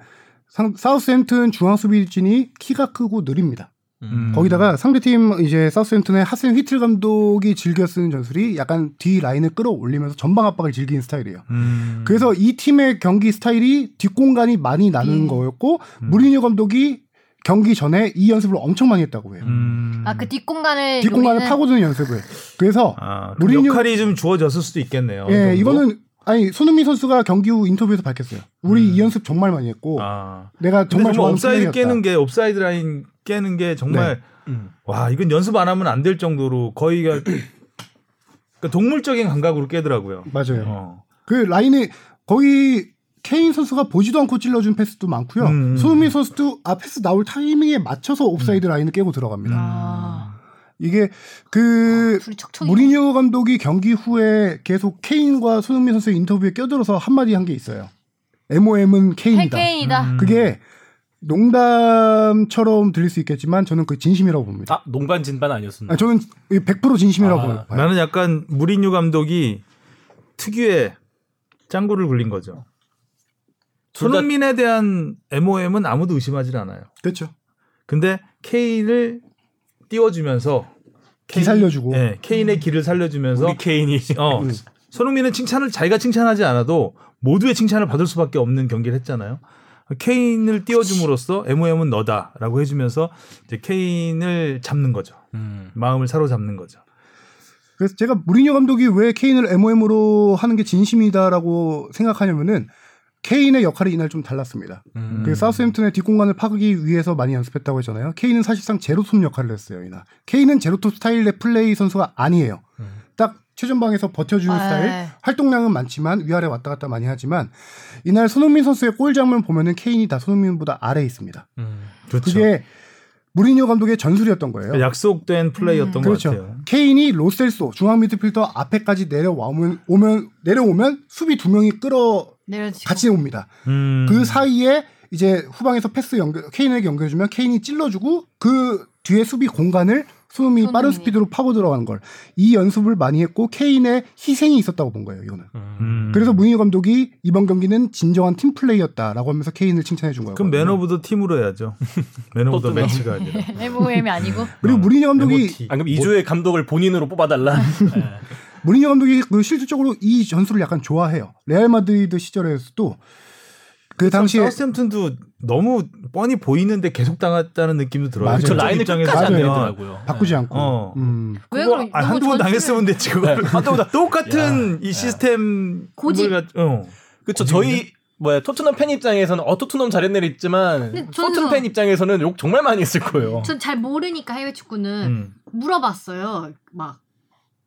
상- 사우스햄튼 중앙 수비진이 키가 크고 느립니다. 음. 거기다가 상대팀 이제 사우스햄튼의 하센휘틀 감독이 즐겨 쓰는 전술이 약간 뒤 라인을 끌어올리면서 전방 압박을 즐기는 스타일이에요. 음. 그래서 이 팀의 경기 스타일이 뒷공간이 많이 나는 음. 거였고 음. 무리뉴 감독이 경기 전에 이 연습을 엄청 많이 했다고 해요. 음. 아그 뒷공간을 뒷공간을 노리는- 파고드는 연습을. 그래서 아, 그 무리뉴- 역할이 좀 주어졌을 수도 있겠네요. 예. 이거는 아니 손흥민 선수가 경기 후 인터뷰에서 밝혔어요. 우리 음. 이 연습 정말 많이 했고 아. 내가 정말 정말 좋아하는 옵사이드. 깨는 게 옵사이드 라인 깨는 게 정말 음. 와 이건 연습 안 하면 안 될 정도로 거의 그러니까 동물적인 감각으로 깨더라고요. 맞아요. 어. 그 라인에 거의 케인 선수가 보지도 않고 찔러준 패스도 많고요. 음. 손흥민 선수도 아 패스 나올 타이밍에 맞춰서 옵사이드 라인을 깨고 들어갑니다. 아, 이게 그 척척이. 무리뉴 감독이 경기 후에 계속 케인과 손흥민 선수의 인터뷰에 껴들어서 한마디 한 게 있어요. MOM은 케인이다. 케인이다. 음. 그게 농담처럼 들릴 수 있겠지만 저는 그 진심이라고 봅니다. 아 농반 진반 아니었습니다. 아, 저는 100% 진심이라고 아, 봐요. 나는 약간 무리뉴 감독이 특유의 짱구를 굴린 거죠. 손흥민에 대한 MOM은 아무도 의심하지 않아요. 그렇죠. 근데 케인을 띄워주면서 기 살려주고. 네, 케인의 길을 살려주면서 우리 케인이 어, 음. 손흥민은 칭찬을 자기가 칭찬하지 않아도 모두의 칭찬을 받을 수밖에 없는 경기를 했잖아요. 케인을 띄워줌으로써 MOM은 너다라고 해주면서 이제 케인을 잡는 거죠. 음. 마음을 사로잡는 거죠. 그래서 제가 무리뉴 감독이 왜 케인을 MOM으로 하는 게 진심이다라고 생각하냐면은 케인의 역할이 이날 좀 달랐습니다. 음. 그 사우스햄튼의 뒷공간을 파기 위해서 많이 연습했다고 했잖아요. 케인은 사실상 제로톱 역할을 했어요. 이날. 케인은 제로톱 스타일의 플레이 선수가 아니에요. 음. 딱 최전방에서 버텨주는 아, 스타일. 네. 활동량은 많지만 위아래 왔다 갔다 많이 하지만 이날 손흥민 선수의 골 장면 보면은 케인이 다 손흥민보다 아래에 있습니다. 음. 그렇죠. 그게 무리뉴 감독의 전술이었던 거예요. 약속된 플레이였던 것 그렇죠. 같아요. 케인이 로셀소 중앙 미드필더 앞에까지 내려오면 오면 내려오면 수비 두 명이 끌어 내려주고. 같이 옵니다. 음. 그 사이에 이제 후방에서 패스 연결 케인에게 연결해주면 케인이 찔러주고 그 뒤에 수비 공간을 손흥민이 빠른 손흥민이. 스피드로 파고 들어가는 걸 이 연습을 많이 했고 케인의 희생이 있었다고 본 거예요 이거는. 음. 그래서 무리뉴 감독이 이번 경기는 진정한 팀 플레이였다라고 하면서 케인을 칭찬해 준 거예요. 그럼 man of the team으로 해야죠. man of the. match가 아니라. MOM이 아니고. 그리고 무리뉴 감독이. 아, 그럼 이주의 감독을 본인으로 뽑아달라. 네. 무리뉴 감독이 그 실질적으로 이 전술을 약간 좋아해요. 레알 마드리드 시절에서도 그 당시에 사우스햄튼도 너무 뻔히 보이는데 계속 당했다는 느낌도 들어요. 맞아요. 저 저쪽 라인을 입장에서 끝까지 안. 바꾸지 않고. 어. 음. 왜 아, 한두 번 당했으면 됐지 그걸. 한두 번 다- 똑같은 이 시스템 고집. 어. 그쵸 저희 뭐야 토트넘 팬 입장에서는 어 토트넘 잘했네 있지만 저는- 토트넘 팬 입장에서는 욕 정말 많이 했을 거예요. 전 잘 모르니까 해외 축구는 음. 물어봤어요. 막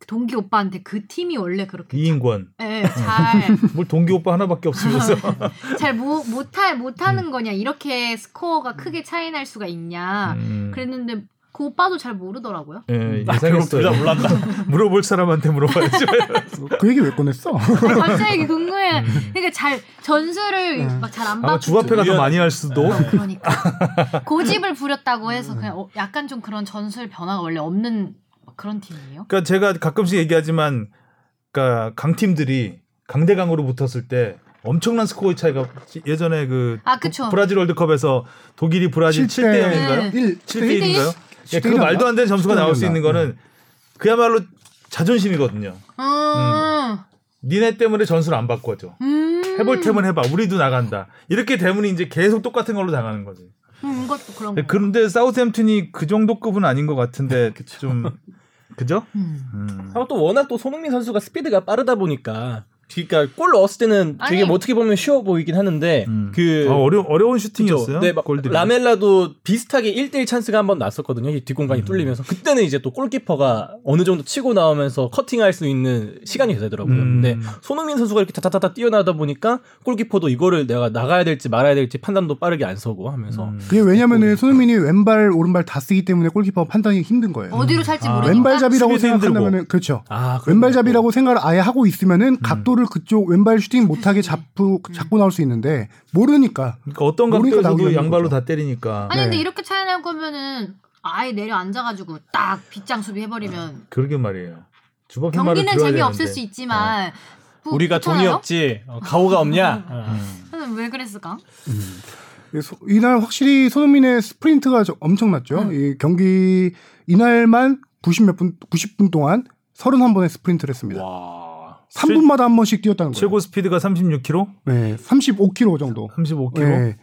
동기 오빠한테 그 팀이 원래 그렇게 이인권. 예, 잘 뭘 동기 오빠 하나밖에 없으면서. 잘 못, 못할, 못하는 거냐, 이렇게 스코어가 크게 차이 날 수가 있냐. 음. 그랬는데, 그 오빠도 잘 모르더라고요. 예, 아, 그럼 둘다 예상했어요. 몰랐다. 물어볼 사람한테 물어봐야지. 그 얘기 왜 꺼냈어? 갑자기 궁금해. 그러니까 잘 전술을 음. 막잘 안 받고 주합회가 더 많이 할 수도. 어, 그러니까 고집을 부렸다고 해서 그냥 어, 약간 좀 그런 전술 변화가 원래 없는 그런 팀이에요. 그러니까 제가 가끔씩 얘기하지만, 그러니까 강팀들이 강대강으로 붙었을 때 엄청난 스코어 차이가 예전에 그 아, 그쵸. 브라질 월드컵에서 독일이 브라질 7대 0인가요? 네. 1, 7대 1인가요? 예, 그 7대1 말도 안 되는 점수가 나올 수 있는 7대1 거는 그야말로 자존심이거든요. 음. 니네 때문에 전술 안 바꿔줘. 음. 해볼 테면 해봐. 우리도 나간다. 이렇게 되면 이제 계속 똑같은 걸로 나가는 거지. 음, 이것도 그런 거. 그런데 사우스햄튼이 그 정도 급은 아닌 것 같은데 좀 그죠? 음. 음. 하고 또 워낙 또 손흥민 선수가 스피드가 빠르다 보니까 그러니까 골 넣었을 때는 되게 아니. 뭐 어떻게 보면 쉬워 보이긴 하는데 음. 그 아, 어려 어려운 슈팅이었어요. 네, 막 골들이. 라멜라도 비슷하게 1대1 찬스가 한 번 났었거든요. 이 음. 뒷공간이 뚫리면서 그때는 이제 또 골키퍼가 어느 정도 치고 나오면서 커팅할 수 있는 시간이 되더라고요. 음. 근데 손흥민 선수가 이렇게 타타타타 뛰어나다 보니까 골키퍼도 이거를 내가 나가야 될지 말아야 될지 판단도 빠르게 안 서고 하면서 음. 그게 왜냐면은 손흥민이 왼발 오른발 다 쓰기 때문에 골키퍼 판단이 힘든 거예요. 어디로 살지 아, 모르니까. 왼발잡이라고. 생각한다면은 그렇죠. 아, 왼발잡이라고 생각을 아예 하고 있으면은 각도를 그쪽 왼발 슈팅 못하게 잡고 잡고 나올 수 있는데 모르니까 그러니까 어떤 각도에서도 양발로 거죠. 다 때리니까. 아니 근데 네. 이렇게 차이 날 거면은 아예 내려 앉아가지고 딱 빗장 수비 해버리면 그러게 말이에요. 경기는 재미 없을. 수 있지만 뭐 우리가 돈이 그렇잖아요? 없지 어, 가오가 없냐? 어. 음. 저는 왜 그랬을까? 소- 이날 확실히 손흥민의 스프린트가 저- 엄청났죠. 음. 이 경기 이날만 90몇 분, 90분 동안 31번의 스프린트를 했습니다. 와. 3분마다 한 번씩 뛰었다는 거예요. 최고 스피드가 36km, 네, 35km 정도. 35km. 네.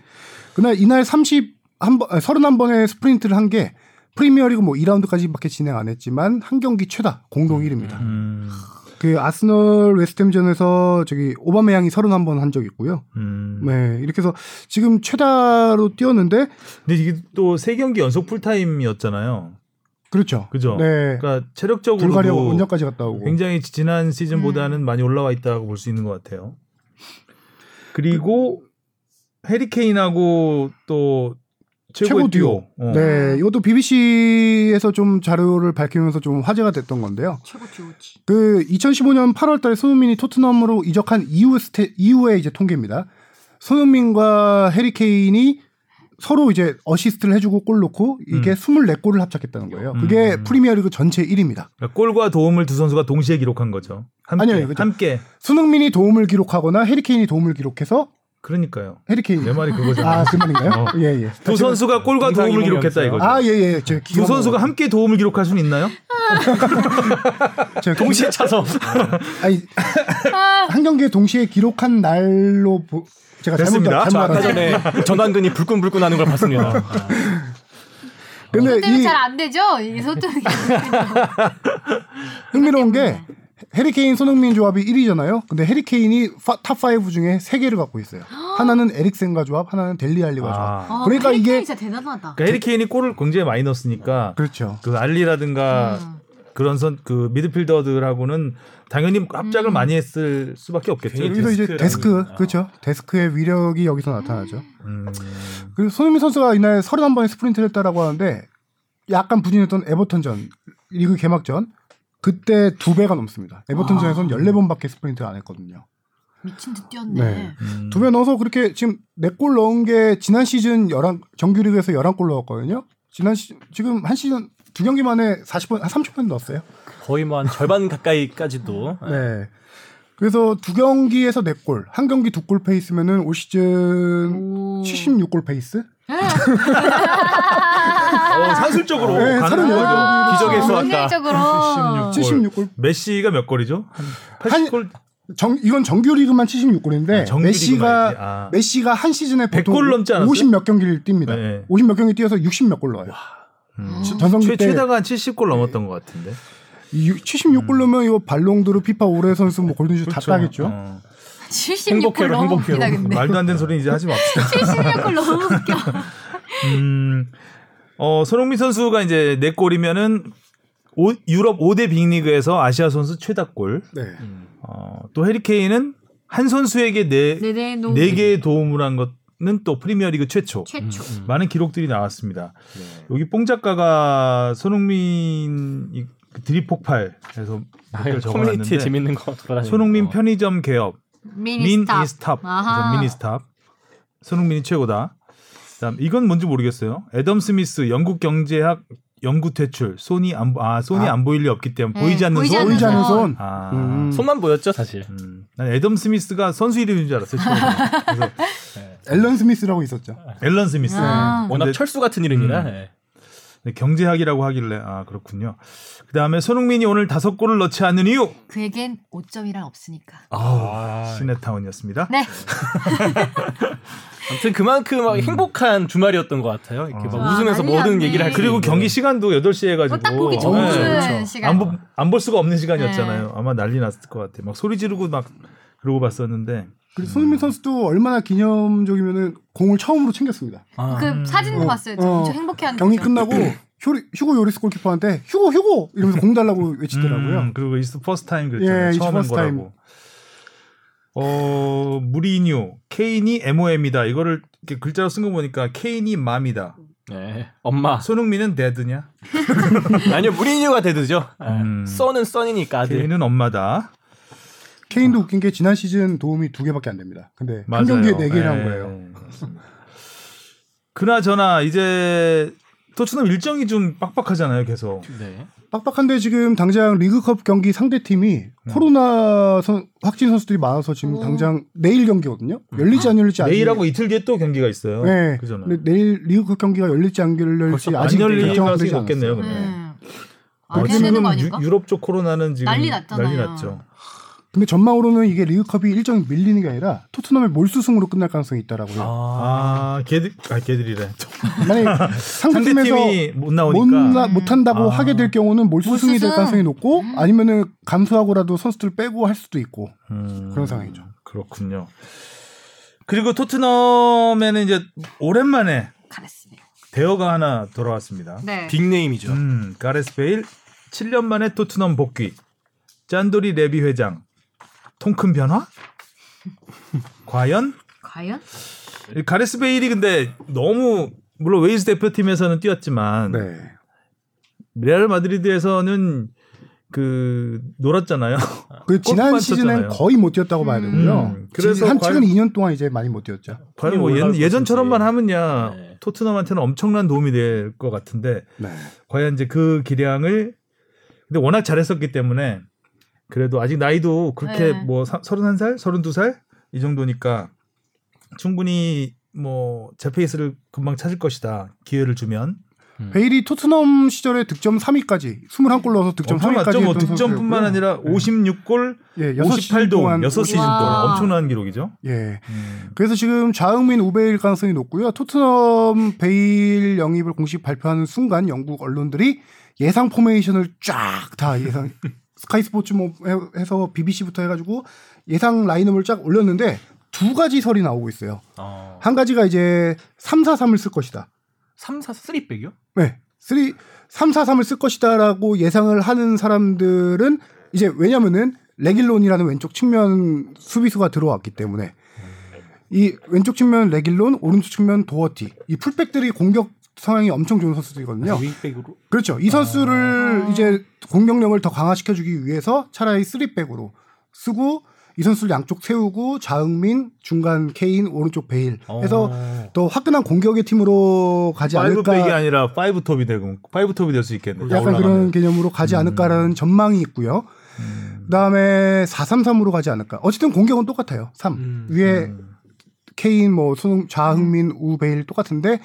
그날 이날 31번, 31번의 스프린트를 한 게 프리미어리그 뭐 2라운드까지밖에 진행 안 했지만 한 경기 최다 공동 1위입니다. 음. 그 아스널 웨스트햄전에서 저기 오바메양이 31번 한 적 있고요. 음. 네, 이렇게 해서 지금 최다로 뛰었는데 근데 이게 또 세 경기 연속 풀타임이었잖아요. 그렇죠. 그죠? 네. 그러니까 불가리아 체력적으로도 원정까지 갔다 오고. 굉장히 지난 시즌보다는 음. 많이 올라와 있다고 볼 수 있는 것 같아요. 그리고 해리케인하고 또 최고의 최고 듀오. 듀오. 어. 네, 이것도 BBC에서 좀 자료를 밝히면서 좀 화제가 됐던 건데요. 최고 듀오지. 그 2015년 8월달에 손흥민이 토트넘으로 이적한 이후 스테 이후의 이제 통계입니다. 손흥민과 해리 케인이 서로 이제 어시스트를 해주고 골 넣고 이게 음. 24골을 합작했다는 거예요. 그게 음. 프리미어리그 전체 1위입니다. 그러니까 골과 도움을 두 선수가 동시에 기록한 거죠. 함께. 아니요, 그죠. 함께. 손흥민이 도움을 기록하거나 해리 케인이 도움을 기록해서 그러니까요. 해리 케인 내 말이 그거잖아. 아, 그 말인가요? 어. 예, 예. 두 선수가 골과 도움을 기록했다. 이거죠. 아, 예, 예. 두 선수가 함께 도움을 기록할 수는 있나요? 동시에 차서 아니, 한 경기에 동시에 기록한 날로 보, 제가 됐습니다. 잘못 저 아까. 전에 전완근이 불끈불끈 하는 걸 봤습니다. 근데 소통이 이 잘안 되죠? 이 소통이. 흥미로운. 게 해리케인 손흥민 조합이 1위잖아요. 근데 해리케인이 top 5 중에 3개를 갖고 있어요. 하나는 에릭센과 조합, 하나는 델리 알리가 조합. 아. 아, 그러니까 해리 이게- 진짜 대단하다. 그러니까 해리케인이 골을 굉장히 많이 넣었으니까 그렇죠. 그 알리라든가 음. 그런 선 그 미드필더들하고는 당연히 합작을 음. 많이 했을 수밖에 없겠죠. 여기서 이제 DESK, 아. 그렇죠. DESK의 위력이 여기서 나타나죠. 음. 그리고 손흥민 선수가 이날 31번의 스프린트를 했다라고 하는데 약간 부진했던 에버턴전 리그 개막전 그때 두 배가 넘습니다. 에버턴전에서는 14번밖에 스프린트를 안 했거든요. 미친 듯 뛰었네. 네. 음. 두배 넣어서 그렇게 지금 네 골 넣은 게 지난 시즌 11 정규리그에서 11골 넣었거든요. 지난 시 지금 한 시즌 두 경기 만에 40번 한 30번 넣었어요. 거의 뭐 한 절반 가까이까지도 네. 그래서 두 경기에서 네 골, 한 경기 두 골 페이스면은 올 시즌 오. 76골 페이스? 어, 산술적으로 네, 여덟 거죠. 경기. 기적의 수학가. 운명적으로. 76. 76골. 메시가 몇 골이죠? 한 80골 정 이건 정규리그만 76골인데 아, 정규리그만 메시가. 아. 메시가 한 시즌에 100 보통 골 넘지 않았어요? 50몇 경기를 뜁니다. 네. 50몇 경기 뛰어서 60몇 골 넣어요. 음. 전성기 최, 때 최다가 한 70골 넘었던 것 같은데. 76골 넣으면 이거 발롱도르 피파 올해 선수 뭐 골든슛 다 그렇죠. 따겠죠. 어. 76골 행복해로, 너무. 웃기다 근데. 말도 안 되는 소리 이제 하지 맙시다. 76골 너무 웃겨. 음, 어, 손흥민 선수가 이제 4골이면은 오, 유럽 5대 빅리그에서 아시아 선수 최다골. 네. 어, 또 해리케인은 한 선수에게 네, 네네 노. 네 개의 도움을 한것또 프리미어리그 최초. 최초. 음. 많은 기록들이 나왔습니다. 네. 여기 뽕 작가가 손흥민 이 드립 폭발해서 아, 댓글 커뮤니티에 재밌는 거 손흥민 거. 편의점 개업 미니스탑. 미니스탑 미니스탑 손흥민이 최고다. 그다음 이건 뭔지 모르겠어요. 애덤 스미스 영국 경제학 연구 퇴출 손이 안, 보- 아 손이 아. 안 보일 리 없기 때문에 네, 보이지 않는 보이지 손. 보이지 않는 손. 손. 아, 음. 손만 보였죠 사실. 음. 난 애덤 스미스가 선수 이름인 줄 알았어요. 그래서 앨런 스미스라고 있었죠. 앨런 스미스. 아. 워낙 근데 철수 같은 이름이라. 음. 예. 네, 경제학이라고 하길래 아 그렇군요. 그 다음에 손흥민이 오늘 다섯 골을 넣지 않는 이유 그에겐 5점이란 없으니까. 아, 시네타운이었습니다. 네. 아무튼 그만큼 막 행복한 주말이었던 것 같아요. 이렇게 아. 막 웃으면서 모든. 얘기를 할 그리고. 경기 시간도 8시에 해가지고 어, 딱 보기 좋은 네, 시간. 안볼 수가 없는 시간이었잖아요. 아마 난리 났을 것 같아요. 막 소리 지르고 막 그러고 봤었는데 그리고 손흥민 선수도 얼마나 기념적이면은 공을 처음으로 챙겼습니다. 아. 그 사진도 어, 봤어요. 어. 저 행복해하는 경기 표정. 끝나고 휴리, 휴고 요리스 골키퍼한테 휴고 휴고 이러면서 공 달라고 외치더라고요. 음, 그리고 it's first time 그랬잖아요. 예, 처음 한 거라고. 어 무리뉴 케인이 MOM이다. 이거를 이렇게 글자로 쓴 거 보니까 케인이 mom이다. 네. 엄마. 손흥민은 dad냐? 아니요 무리뉴가 dad죠. 음. Son은 son이니까 아들. 케인은 엄마다. 케인도 웃긴 게 지난 시즌 도움이 두 개밖에 안 됩니다. 근데 한 경기에 네 개를 한 예, 거예요. 그나저나 이제 토트넘 일정이 좀 빡빡하잖아요, 계속. 네. 빡빡한데 지금 당장 리그컵 경기 상대팀이 음. 코로나 선- 확진 선수들이 많아서 지금 오. 당장 내일 경기거든요. 열릴지 안 열릴지 아직 내일하고 이틀 뒤에 또 경기가 있어요. 네. 근데 내일 리그컵 경기가 열릴지 안 열릴지 아직 안 열릴 결정되지. 높겠네요, 네. 그러면. 안 어, 해야 되는 거 아닐까? 유, 유럽 쪽 코로나는 지금 난리 났잖아요. 났죠. 근데 전망으로는 이게 리그컵이 일정이 밀리는 게 아니라 토트넘의 몰수승으로 끝날 가능성이 있다라고요. 아, 걔들, 아, 걔들이래. 만약에 상대팀에서 못 못, 나오니까. 나, 못 한다고 아. 하게 될 경우는 몰수승이 될 몰수승. 가능성이 높고 아니면은 감수하고라도 선수들 빼고 할 수도 있고 음, 그런 상황이죠. 그렇군요. 그리고 토트넘에는 이제 오랜만에. 대어가 하나 돌아왔습니다. 네. 빅네임이죠. 음, 가레스 베일 7년 만에 토트넘 복귀. 짠돌이 레비 회장. 통큰 변화? 과연? 과연? 가레스 베일이 근데 너무 물론 웨일즈 대표팀에서는 뛰었지만 네. 레알 마드리드에서는 그 놀았잖아요. 그 지난 시즌엔 쳤잖아요. 거의 못 뛰었다고 봐야 되고요. 음, 그래서 한 과연- 최근 2년 동안 이제 많이 못 뛰었죠. 과연 뭐 예, 예전처럼만 것인지. 하면야 네. 토트넘한테는 엄청난 도움이 될 것 같은데 네. 과연 이제 그 기량을 근데 워낙 잘했었기 때문에 그래도 아직 나이도 그렇게 네. 뭐 사- 31살, 32살 이 정도니까 충분히 뭐 제 페이스를 금방 찾을 것이다. 기회를 주면 베일이 토트넘 시절에 득점 3위까지 21골 넣어서 득점 엄청 3위까지 났죠. 뭐 득점뿐만 선수였고요. 아니라 56골, 예, 여섯 시즌 58도, 동안 6시즌 와. 동안 엄청난 기록이죠. 예. 음. 그래서 지금 좌흥민 우베일 가능성이 높고요. 토트넘 베일 영입을 공식 발표하는 순간 영국 언론들이 예상 포메이션을 쫙 다 예상 스카이 스포츠 뭐 해- 해서 BBC부터 해가지고 예상 라인업을 쫙 올렸는데 두 가지 설이 나오고 있어요. 어. 한 가지가 이제 3-4-3을 쓸 것이다. 3, 4, 3백이요? 네. 3, 3-4-3을 쓸 것이다라고 예상을 하는 사람들은 이제 왜냐면은 레길론이라는 왼쪽 측면 수비수가 들어왔기 때문에 이 왼쪽 측면 레길론, 오른쪽 측면 도어티 이 풀백들이 공격 성향이 엄청 좋은 선수들이거든요. 윙백으로. 그렇죠. 이 선수를 아. 이제 공격력을 더 강화시켜 주기 위해서 차라리 3백으로 쓰고 이 선수를 양쪽 세우고 좌흥민, 중간 케인, 오른쪽 베일 해서 어. 또 화끈한 공격의 팀으로 가지 파이브 않을까. 백이 아니라 파이브 톱이 되고 파이브 톱이 될 수 있겠네. 약간 그런 개념으로 가지 않을까라는 전망이 있고요. 음. 그다음에 4-3-3으로 가지 않을까. 어쨌든 공격은 똑같아요. 3. 음. 위에 케인 뭐 손흥 좌흥민 우베일 똑같은데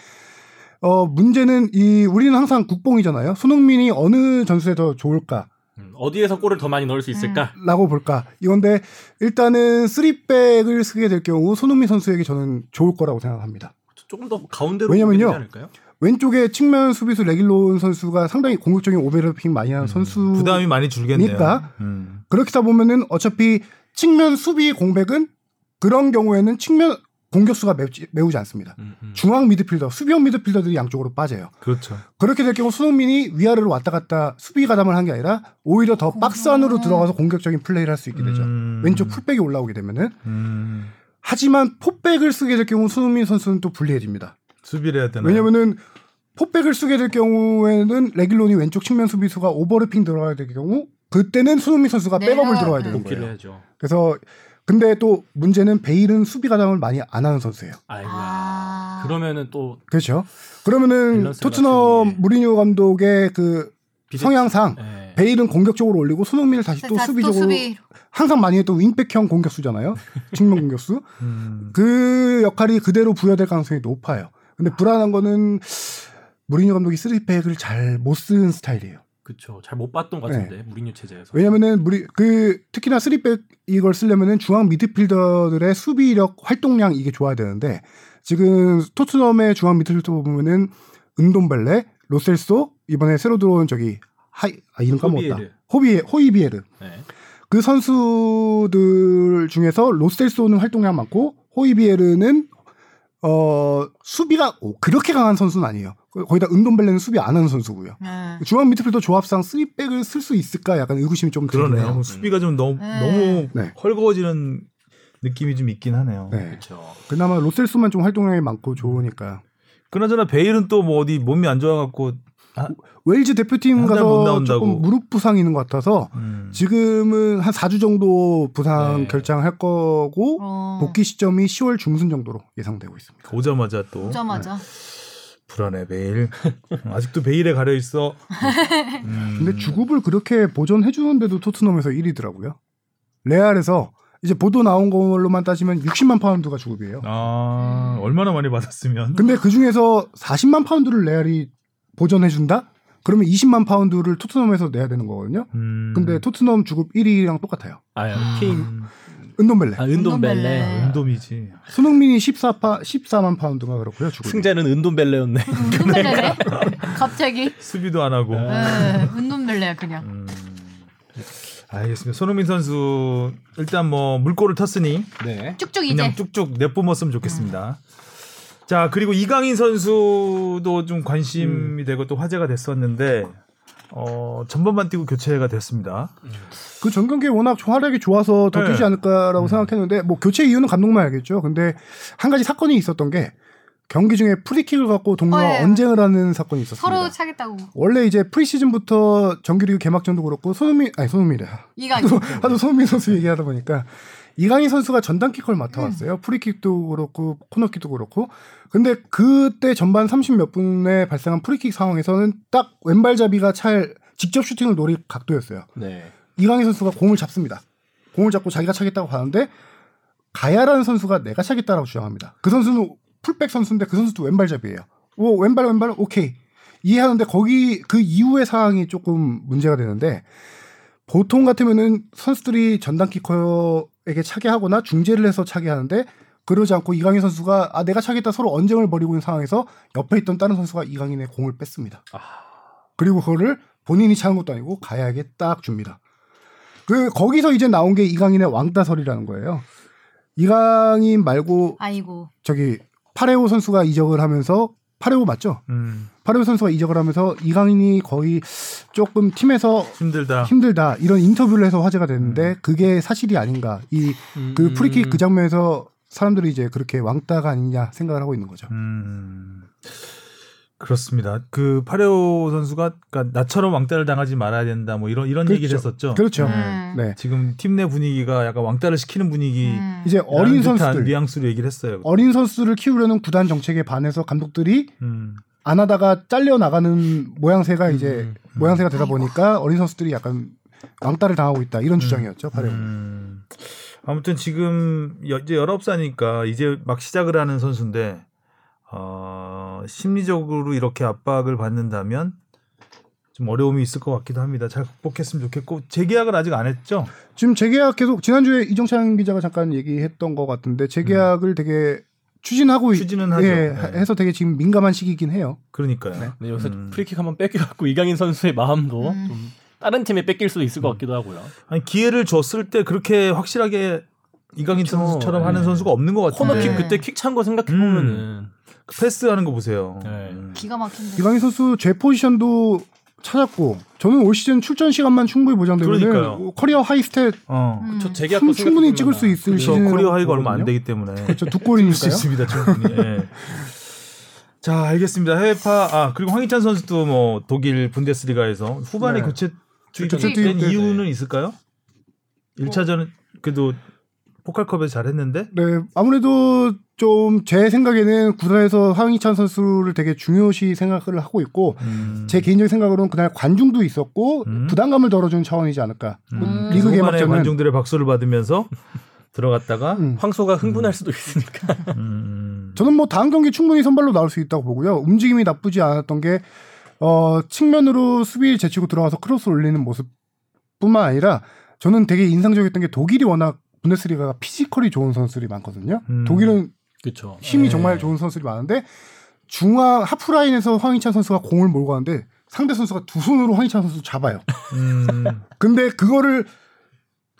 어 문제는 이 우리는 항상 국뽕이잖아요. 손흥민이 어느 전술에 더 좋을까? 음, 어디에서 골을 더 많이 넣을 수 있을까? 라고 볼까? 이건데 일단은 3백을 쓰게 될 경우 손흥민 선수에게 저는 좋을 거라고 생각합니다. 조금 더 가운데로 왜냐면요. 왼쪽에 측면 수비수 레길론 선수가 상당히 공격적인 오버래핑 많이 하는 선수 부담이 많이 줄겠네요. 음. 그렇다 보면은 어차피 측면 수비 공백은 그런 경우에는 측면 공격수가 메우지, 메우지 않습니다. 음, 음. 중앙 미드필더, 수비형 미드필더들이 양쪽으로 빠져요. 그렇죠. 그렇게 될 경우 손흥민이 위아래로 왔다 갔다 수비 가담을 한 게 아니라 오히려 더 박스 안으로 들어가서 공격적인 플레이를 할 수 있게 되죠. 음. 왼쪽 풀백이 올라오게 되면은 음. 하지만 포백을 쓰게 될 경우 손흥민 선수는 또 불리해집니다. 수비를 해야 되나? 왜냐면은 포백을 쓰게 될 경우에는 레길론이 왼쪽 측면 수비수가 오버래핑 들어가야 될 경우 그때는 손흥민 선수가 내려- 백업을 들어가야 되는 거예요. 해야죠. 그래서 근데 또 문제는 베일은 수비 가담을 많이 안 하는 선수예요. 아이고야. 아. 그러면은 또 그렇죠. 그러면은 토트넘. 무리뉴 감독의 그 비대- 성향상 예. 베일은 공격적으로 올리고 손흥민을 다시 또 수비적으로 수비. 항상 많이 했던 윙백형 공격수잖아요. 측면 공격수. 음. 그 역할이 그대로 부여될 가능성이 높아요. 근데 불안한 거는 무리뉴 감독이 3백을 잘 못 쓰는 스타일이에요. 그쵸. 잘못 봤던 것 같은데 무리뉴 체제에서. 왜냐면은 무리 그 특히나 3백 이걸 쓰려면은 중앙 미드필더들의 수비력 활동량 이게 좋아야 되는데 지금 토트넘의 중앙 미드필더 보면은 은돔벨레, 로셀소 이번에 새로 들어온 저기 하이 아 이름 까먹었다. 호비에르. 호비 호이비에르. 네. 그 선수들 중에서 로셀소는 활동량 많고 호이비에르는 어 수비가 오, 그렇게 강한 선수는 아니에요. 거- 거기다 은돔벨레는 수비 안 하는 선수고요. 네. 중앙 미드필더 조합상 3백을 쓸 수 있을까 약간 의구심이 좀 그러네요. 들네요. 수비가 좀 너무 네. 너무 네. 헐거워지는 느낌이 좀 있긴 하네요. 네. 그렇죠. 그나마 로셀소만 좀 활동량이 많고 좋으니까 그나저나 베일은 또 뭐 어디 몸이 안 좋아갖고 웨일즈 대표팀 가서. 조금 무릎 부상이 있는 것 같아서 음. 지금은 한 4주 정도 부상 네. 결장할 거고 어. 복귀 시점이 10월 중순 정도로 예상되고 있습니다. 오자마자 또 오자마자. 불안해 베일. 아직도 베일에 가려 있어. 음. 근데 주급을 그렇게 보존해 주는데도 토트넘에서 1위더라고요. 레알에서 이제 보도 나온 걸로만 따지면 60만 파운드가 주급이에요. 아 얼마나 많이 받았으면. 근데 그 중에서 40만 파운드를 레알이 보존해 준다? 그러면 20만 파운드를 토트넘에서 내야 되는 거거든요. 음. 근데 토트넘 주급 1위랑 똑같아요. 아, 음. 케인. 은돔벨레. 아, 은돔벨레. 은돔벨레. 운동이지. 손흥민이 14파 14만 파운드가 그렇고요. 주급. 승자는 은돔벨레였네. 은둔벨레네. 갑자기. 수비도 안 하고. 네, 은둔벨레야 그냥. 음. 알겠습니다. 손흥민 선수 일단 뭐 물꼬를 텄으니 네. 쭉쭉 이제. 그냥 쭉쭉 내뿜었으면 좋겠습니다. 자 그리고 이강인 선수도 좀 관심이 되고 또 화제가 됐었는데 어, 전반만 뛰고 교체가 됐습니다. 그 전 경기에 워낙 활약이 좋아서 더 네. 뛰지 않을까라고 음. 생각했는데 뭐 교체 이유는 감독만 알겠죠. 근데 한 가지 사건이 있었던 게 경기 중에 프리킥을 갖고 동료와 어, 예. 언쟁을 하는 사건이 있었습니다. 서로 차겠다고. 원래 이제 프리시즌부터 정규리그 개막전도 그렇고 손흥민 아니 손흥민이래. 이강인. 하도 손흥민 선수 얘기하다 보니까 이강인 선수가 전담키커를 음. 맡아왔어요. 프리킥도 그렇고 코너킥도 그렇고. 근데 그때 전반 30 몇 분에 발생한 프리킥 상황에서는 딱 왼발잡이가 찰 직접 슈팅을 노릴 각도였어요. 네. 이강인 선수가 공을 잡습니다. 공을 잡고 자기가 차겠다고 하는데 가야라는 선수가 내가 차겠다라고 주장합니다. 그 선수는 풀백 선수인데 그 선수도 왼발잡이에요. 오 왼발 왼발 오케이 이해하는데 거기 그 이후의 상황이 조금 문제가 되는데 보통 같으면은 선수들이 전담 키커 에게 차게 하거나 중재를 해서 차게 하는데 그러지 않고 이강인 선수가 아 내가 차겠다 서로 언쟁을 벌이고 있는 상황에서 옆에 있던 다른 선수가 이강인의 공을 뺐습니다. 그리고 그거를 본인이 차는 것도 아니고 가야에게 딱 줍니다. 그 거기서 이제 나온 게 이강인의 왕따설이라는 거예요. 이강인 말고 아이고. 저기 파레오 선수가 이적을 하면서 파레오 맞죠? 음, 파레오 선수가 이적을 하면서 이강인이 거의 조금 팀에서 힘들다. 힘들다 이런 인터뷰를 해서 화제가 됐는데 그게 사실이 아닌가 이그 음. 프리킥 그 장면에서 사람들이 이제 그렇게 왕따가 아니냐 생각을 하고 있는 거죠. 음, 그렇습니다. 그 파레오 선수가 그러니까 나처럼 왕따를 당하지 말아야 된다. 뭐 이런 이런 그렇죠. 얘기를 했었죠. 그렇죠. 음. 네. 지금 팀 내 분위기가 약간 왕따를 시키는 분위기. 음. 이제 어린 선수들 뉘앙스로 얘기를 했어요. 어린 선수를 키우려는 구단 정책에 반해서 감독들이 음, 안 하다가 잘려 나가는 모양새가 이제 음, 모양새가 되다 보니까 어린 선수들이 약간 왕따를 당하고 있다 이런 주장이었죠. 파레오. 음. 아무튼 지금 여, 이제 19살이니까 이제 막 시작을 하는 선수인데 어, 심리적으로 이렇게 압박을 받는다면 좀 어려움이 있을 것 같기도 합니다. 잘 극복했으면 좋겠고 재계약을 아직 안 했죠? 지금 재계약 계속 지난주에 이정찬 기자가 잠깐 얘기했던 것 같은데 재계약을 되게 추진하고 있- 음. 추진은 하죠. 예, 네. 해서 되게 지금 민감한 시기긴 해요. 그러니까요. 네, 여기서 음. 프리킥 한번 뺏겨갖고 이강인 선수의 마음도 음. 좀 다른 팀에 뺏길 수도 있을 것 같기도 하고요. 아니 기회를 줬을 때 그렇게 확실하게 이강인 그쵸. 선수처럼 하는 네. 선수가 없는 것 같아요. 코너킥 네. 그때 킥 찬 거 생각해 보면은 패스하는 거 보세요. 네. 음. 기가 막힌데. 이강인 선수 제 포지션도 찾았고 저는 올 시즌 출전 시간만 충분히 보장되면 그러니까요. 커리어 하이 스탯 어. 음. 충- 충분히 생각해보면 찍을 수 있을 저 시즌이라고 커리어 하이가 얼마 안 보거든요. 되기 때문에 그렇죠. 두수 골이니까요. 있습니다 충분히. 예. 자 알겠습니다 해외파 아 그리고 황희찬 선수도 뭐 독일 분데스리가에서 후반에 네. 교체 투입된 이유는 있을까요? 1차전은 그래도 포칼컵에서 잘했는데 네, 아무래도 좀 제 생각에는 구단에서 황희찬 선수를 되게 중요시 생각을 하고 있고 음. 제 개인적인 생각으로는 그날 관중도 있었고 음. 부담감을 덜어주는 차원이지 않을까. 음. 리그 후반에 개막전은 관중들의 박수를 받으면서 들어갔다가 음. 황소가 흥분할 수도 있으니까. 음. 저는 뭐 다음 경기 충분히 선발로 나올 수 있다고 보고요. 움직임이 나쁘지 않았던 게 어, 측면으로 수비 제치고 들어가서 크로스 올리는 모습뿐만 아니라 저는 되게 인상적이었던 게 독일이 워낙 분데스리가가 피지컬이 좋은 선수들이 많거든요. 음. 독일은 그렇죠. 힘이 네. 정말 좋은 선수들이 많은데 중앙 하프라인에서 황희찬 선수가 공을 몰고 가는데 상대 선수가 두 손으로 황희찬 선수 잡아요. 음. 근데 그거를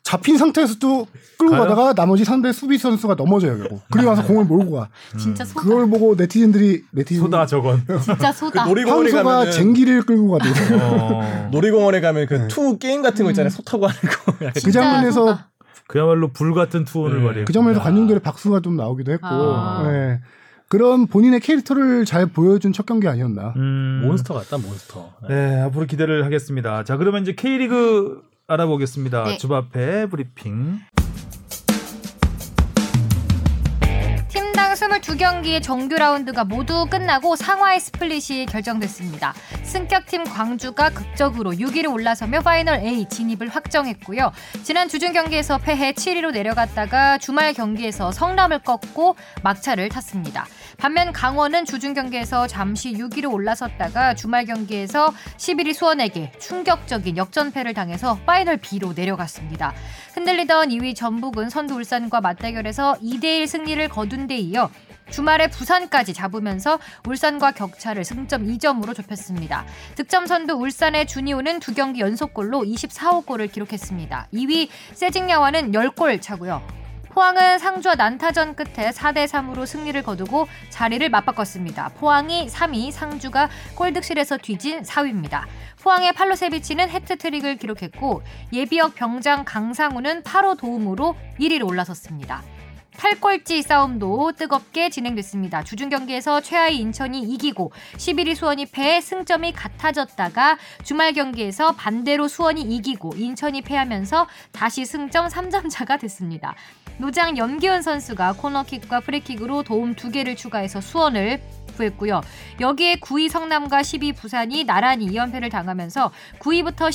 잡힌 상태에서도 끌고 가요? 가다가 나머지 상대 수비 선수가 넘어져요 결국. 그리고 와서 공을 몰고 가. 진짜 소다. 그걸 보고 네티즌들이 네티즌 소다 저건. 진짜 소다. 그 놀이공원에 황소가 가면은 쟁기를 끌고 가듯 어. 놀이공원에 가면 그 네. 투우 게임 같은 거 있잖아요. 소 타고 하는 거. 그 장면에서 소다. 그야말로 불 같은 투혼을 네. 발휘. 그 장면에서 관중들의 박수가 좀 나오기도 했고 아. 예. 그런 본인의 캐릭터를 잘 보여준 첫 경기 아니었나. 음. 몬스터 같다 몬스터. 네, 앞으로 기대를 하겠습니다. 자, 그러면 이제 K리그 알아보겠습니다. 네. 주바페 브리핑. 22경기의 정규 라운드가 모두 끝나고 상하위 스플릿이 결정됐습니다. 승격팀 광주가 극적으로 6위로 올라서며 파이널 A 진입을 확정했고요. 지난 주중 경기에서 패해 7위로 내려갔다가 주말 경기에서 성남을 꺾고 막차를 탔습니다. 반면 강원은 주중 경기에서 잠시 6위로 올라섰다가 주말 경기에서 11위 수원에게 충격적인 역전패를 당해서 파이널 B로 내려갔습니다. 흔들리던 2위 전북은 선두 울산과 맞대결에서 2대1 승리를 거둔 데 이어 주말에 부산까지 잡으면서 울산과 격차를 승점 2점으로 좁혔습니다. 득점 선두 울산의 주니오는 두 경기 연속골로 24호 골을 기록했습니다. 2위 세징야와는 10골 차고요. 포항은 상주와 난타전 끝에 4대 3으로 승리를 거두고 자리를 맞바꿨습니다. 포항이 3위, 상주가 골득실에서 뒤진 4위입니다. 포항의 팔로세비치는 해트트릭을 기록했고 예비역 병장 강상우는 8호 도움으로 1위로 올라섰습니다. 8골찌 싸움도 뜨겁게 진행됐습니다. 주중 경기에서 최하위 인천이 이기고 11위 수원이 패해 승점이 같아졌다가 주말 경기에서 반대로 수원이 이기고 인천이 패하면서 다시 승점 3점 차가 됐습니다. 노장 염기훈 선수가 코너킥과 프리킥으로 도움 2개를 추가해서 수원을 구했고요. 여기에 9위 성남과 10위 부산이 나란히 2연패를 당하면서 9위부터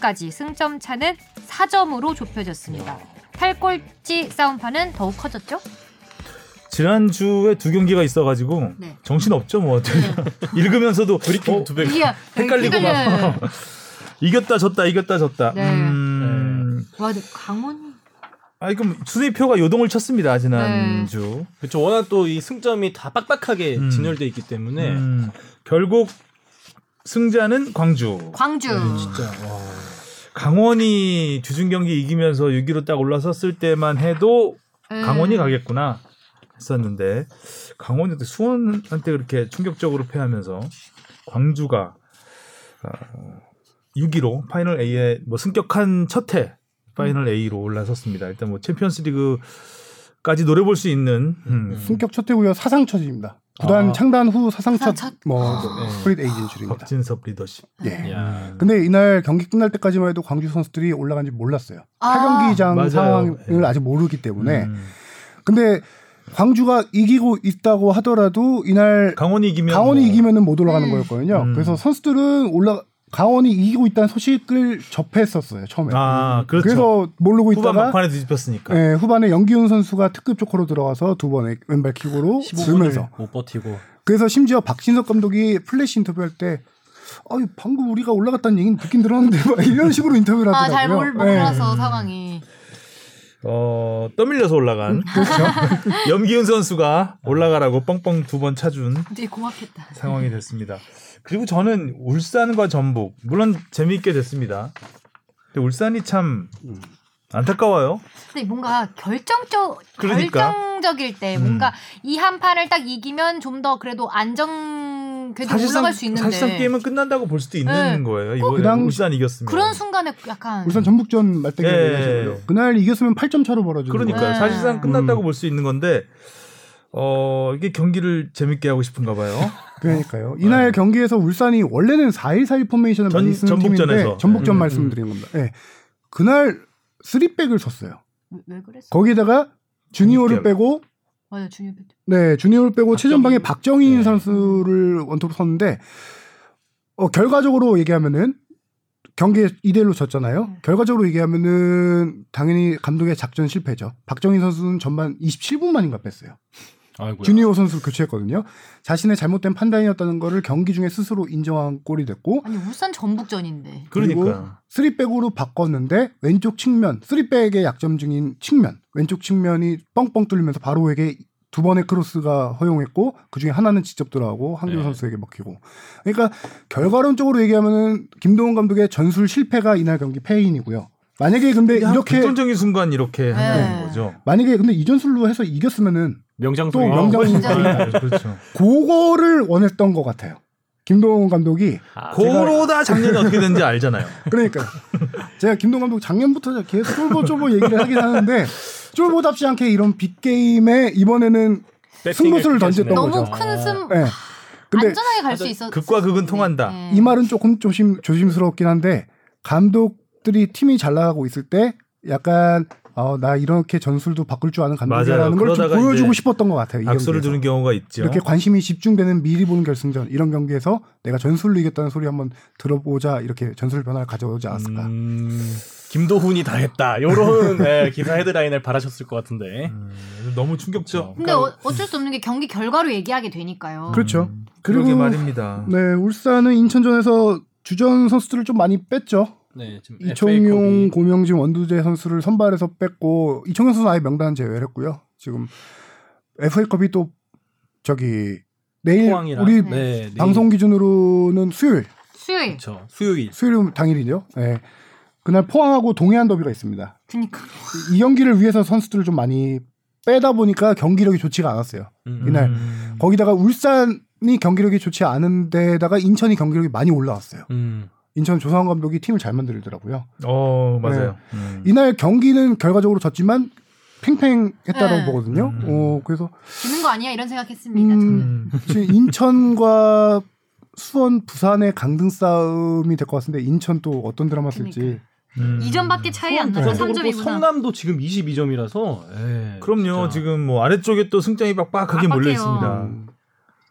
12위까지 승점 차는 4점으로 좁혀졌습니다. 8골찌 싸움판은 더욱 커졌죠? 지난주에 두 경기가 있어가지고 네. 정신 없죠 뭐 읽으면서도 브리핑 어, 두 배. 이게 헷갈리고 막. 이겼다 졌다 이겼다 졌다. 네. 음. 와, 근데 강원 아니 그럼 순위표가 요동을 쳤습니다 지난주. 그렇죠. 워낙 또 이 승점이 다 빡빡하게 음. 진열돼 있기 때문에 음, 결국 승자는 광주. 광주. 진짜 와. 강원이 주중 경기 이기면서 6위로 딱 올라섰을 때만 해도 음. 강원이 가겠구나 했었는데 강원이 또 수원한테 그렇게 충격적으로 패하면서 광주가 어, 6위로 final A에 뭐 승격한 첫해 final A로 올라섰습니다. 일단 뭐 챔피언스리그까지 노려볼 수 있는 음, 승격 첫 해고요 사상 첫입니다. 구단 아. 창단 후 사상 첫 첫. 뭐 네. split A 진출입니다. 박진섭 리더십. 예. 야. 근데 이날 경기 끝날 때까지만 해도 광주 선수들이 올라간지 몰랐어요. 아. 8경기장 맞아요. 상황을 예. 아직 모르기 때문에. 음. 근데 광주가 이기고 있다고 하더라도 이날 강원이 이기면 강원이 뭐, 이기면은 못 올라가는 음. 거였거든요. 음. 그래서 선수들은 올라 강원이 이기고 있다는 소식을 접했었어요 처음에. 아 그렇죠. 그래서 모르고 후반 있다가 막판에 뒤집혔으니까. 예, 후반에 염기훈 선수가 특급 조커로 들어가서 두 번의 왼발 킥으로 15분을 들면서 못 버티고 그래서 심지어 박진섭 감독이 플래시 인터뷰할 때 아유 방금 우리가 올라갔다는 얘기는 듣긴 들었는데 막 이런 식으로 인터뷰를 아, 하더라고요. 잘 몰- 예. 몰라서 상황이. 어 떠밀려서 올라간 그렇죠. 염기훈 선수가 올라가라고 뻥뻥 두 번 차준 되게 고맙겠다. 상황이 됐습니다. 그리고 저는 울산과 전북 물론 재미있게 됐습니다. 근데 울산이 참 안타까워요. 근데 뭔가 결정적 그러니까. 결정적일 때 음. 뭔가 이한 판을 딱 이기면 좀 더 그래도 안정 그래도 사실상 올라갈 수 있는데 사실상 게임은 끝난다고 볼 수도 있는 네. 거예요. 이번에 그당- 울산 이겼으면. 그런 순간에 약간 울산 전북전 맞대결 예. 그날 이겼으면 8점 차로 벌어지는 그러니까요. 네. 사실상 끝났다고 음. 볼수 있는 건데 어 이게 경기를 재밌게 하고 싶은가 봐요. 그러니까요. 이날 경기에서 울산이 원래는 4-1-4-1 포메이션을 전- 많이 쓰는 전북전에서. 팀인데 전북전 음, 말씀드리는 겁니다. 예. 그날 3백을 섰어요. 왜, 왜 그랬어? 거기다가 주니오를 전북 빼고 맞아 배 네, 주니오를 빼고 박정인. 최전방에 박정인 네. 선수를 원톱으로 섰는데 어, 결과적으로 얘기하면은 경기에 2대 1로 졌잖아요. 네. 결과적으로 얘기하면은 당연히 감독의 작전 실패죠. 박정인 선수는 전반 27분 만인가 뺐어요. 아이고야. 주니오 선수를 교체했거든요. 자신의 잘못된 판단이었다는 거를 경기 중에 스스로 인정한 꼴이 됐고 아니 울산 전북전인데 그러니까 3백으로 바꿨는데 왼쪽 측면 3백의 약점 중인 측면 왼쪽 측면이 뻥뻥 뚫리면서 바로에게 두 번의 크로스가 허용했고 그 중에 하나는 직접 들어가고 한규 네. 선수에게 먹히고 그러니까 결과론적으로 얘기하면은 김동원 감독의 전술 실패가 이날 경기 패인이고요. 만약에 근데 이렇게 결정적인 순간 이렇게 하는 네. 거죠. 만약에 근데 이 전술로 해서 이겼으면은 명장 또 소리. 명장 훨씬 소리. 네, 그렇죠. 그거를 원했던 것 같아요. 김동원 감독이 아, 고로다 작년에 어떻게 됐는지 알잖아요. 그러니까 제가 김동 감독 작년부터 계속 쫄보쫄보 얘기를 하긴 하는데 쫄보답지 않게 이런 빅 게임에 이번에는 승부수를 던졌던. 너무 거죠. 큰 숨. 예. 근데 안전하게 갈 수 있어. 극과 극은 통한다. 이 말은 조금 조심 조심스럽긴 한데 감독들이 팀이 잘 나가고 있을 때 약간 어, 나 이렇게 전술도 바꿀 줄 아는. 감독이라는 걸 좀 보여주고 싶었던 것 같아요. 이 악수를. 두는 경우가 있죠. 이렇게 관심이 집중되는 미리 보는 결승전 이런 경기에서 내가 전술로 이겼다는 소리 한번 들어보자 이렇게 전술 변화를 가져오지 않았을까. 음, 김도훈이 다 했다. 요런 네, 기사 헤드라인을 바라셨을 것 같은데. 음, 너무 충격죠. 근데 어, 어쩔 수 없는 게 경기 결과로 얘기하게 되니까요. 그렇죠. 음, 그리고 그러게 말입니다. 네, 울산은 인천전에서 주전 선수들을 좀 많이 뺐죠. 네, 지금 이청용, 고명진, 원두재 선수를 선발해서 뺐고 이청용 선수는 아예 명단 제외를 했고요. 지금 FA컵이 또 저기 내일 포항이랑 우리 네, 내일. 방송 기준으로는 수요일, 수요일. 그렇죠. 수요일. 수요일 당일이죠. 네. 그날 포항하고 동해안 더비가 있습니다. 그니까. 이 경기를 위해서 선수들을 좀 많이 빼다 보니까 경기력이 좋지가 않았어요. 음. 이날 음. 거기다가 울산이 경기력이 좋지 않은데다가 인천이 경기력이 많이 올라왔어요. 음. 인천 조상원 감독이 팀을 잘 만들더라고요. 어 맞아요. 음. 이날 경기는 결과적으로 졌지만 팽팽했다고 네. 보거든요. 음. 어, 그래서 지는 거 아니야 이런 생각했습니다. 음. 저는. 음. 지금 인천과 수원, 부산의 강등 싸움이 될 것 같은데 인천 또 어떤 드라마 쓸지. 음. 2점밖에 차이 안 전적으로 또 3점이구나. 성남도 지금 22점이라서. 예, 그럼요. 진짜. 지금 뭐 아래쪽에 또 승장이 빡빡하게 몰려 빡빡해요. 있습니다. 음.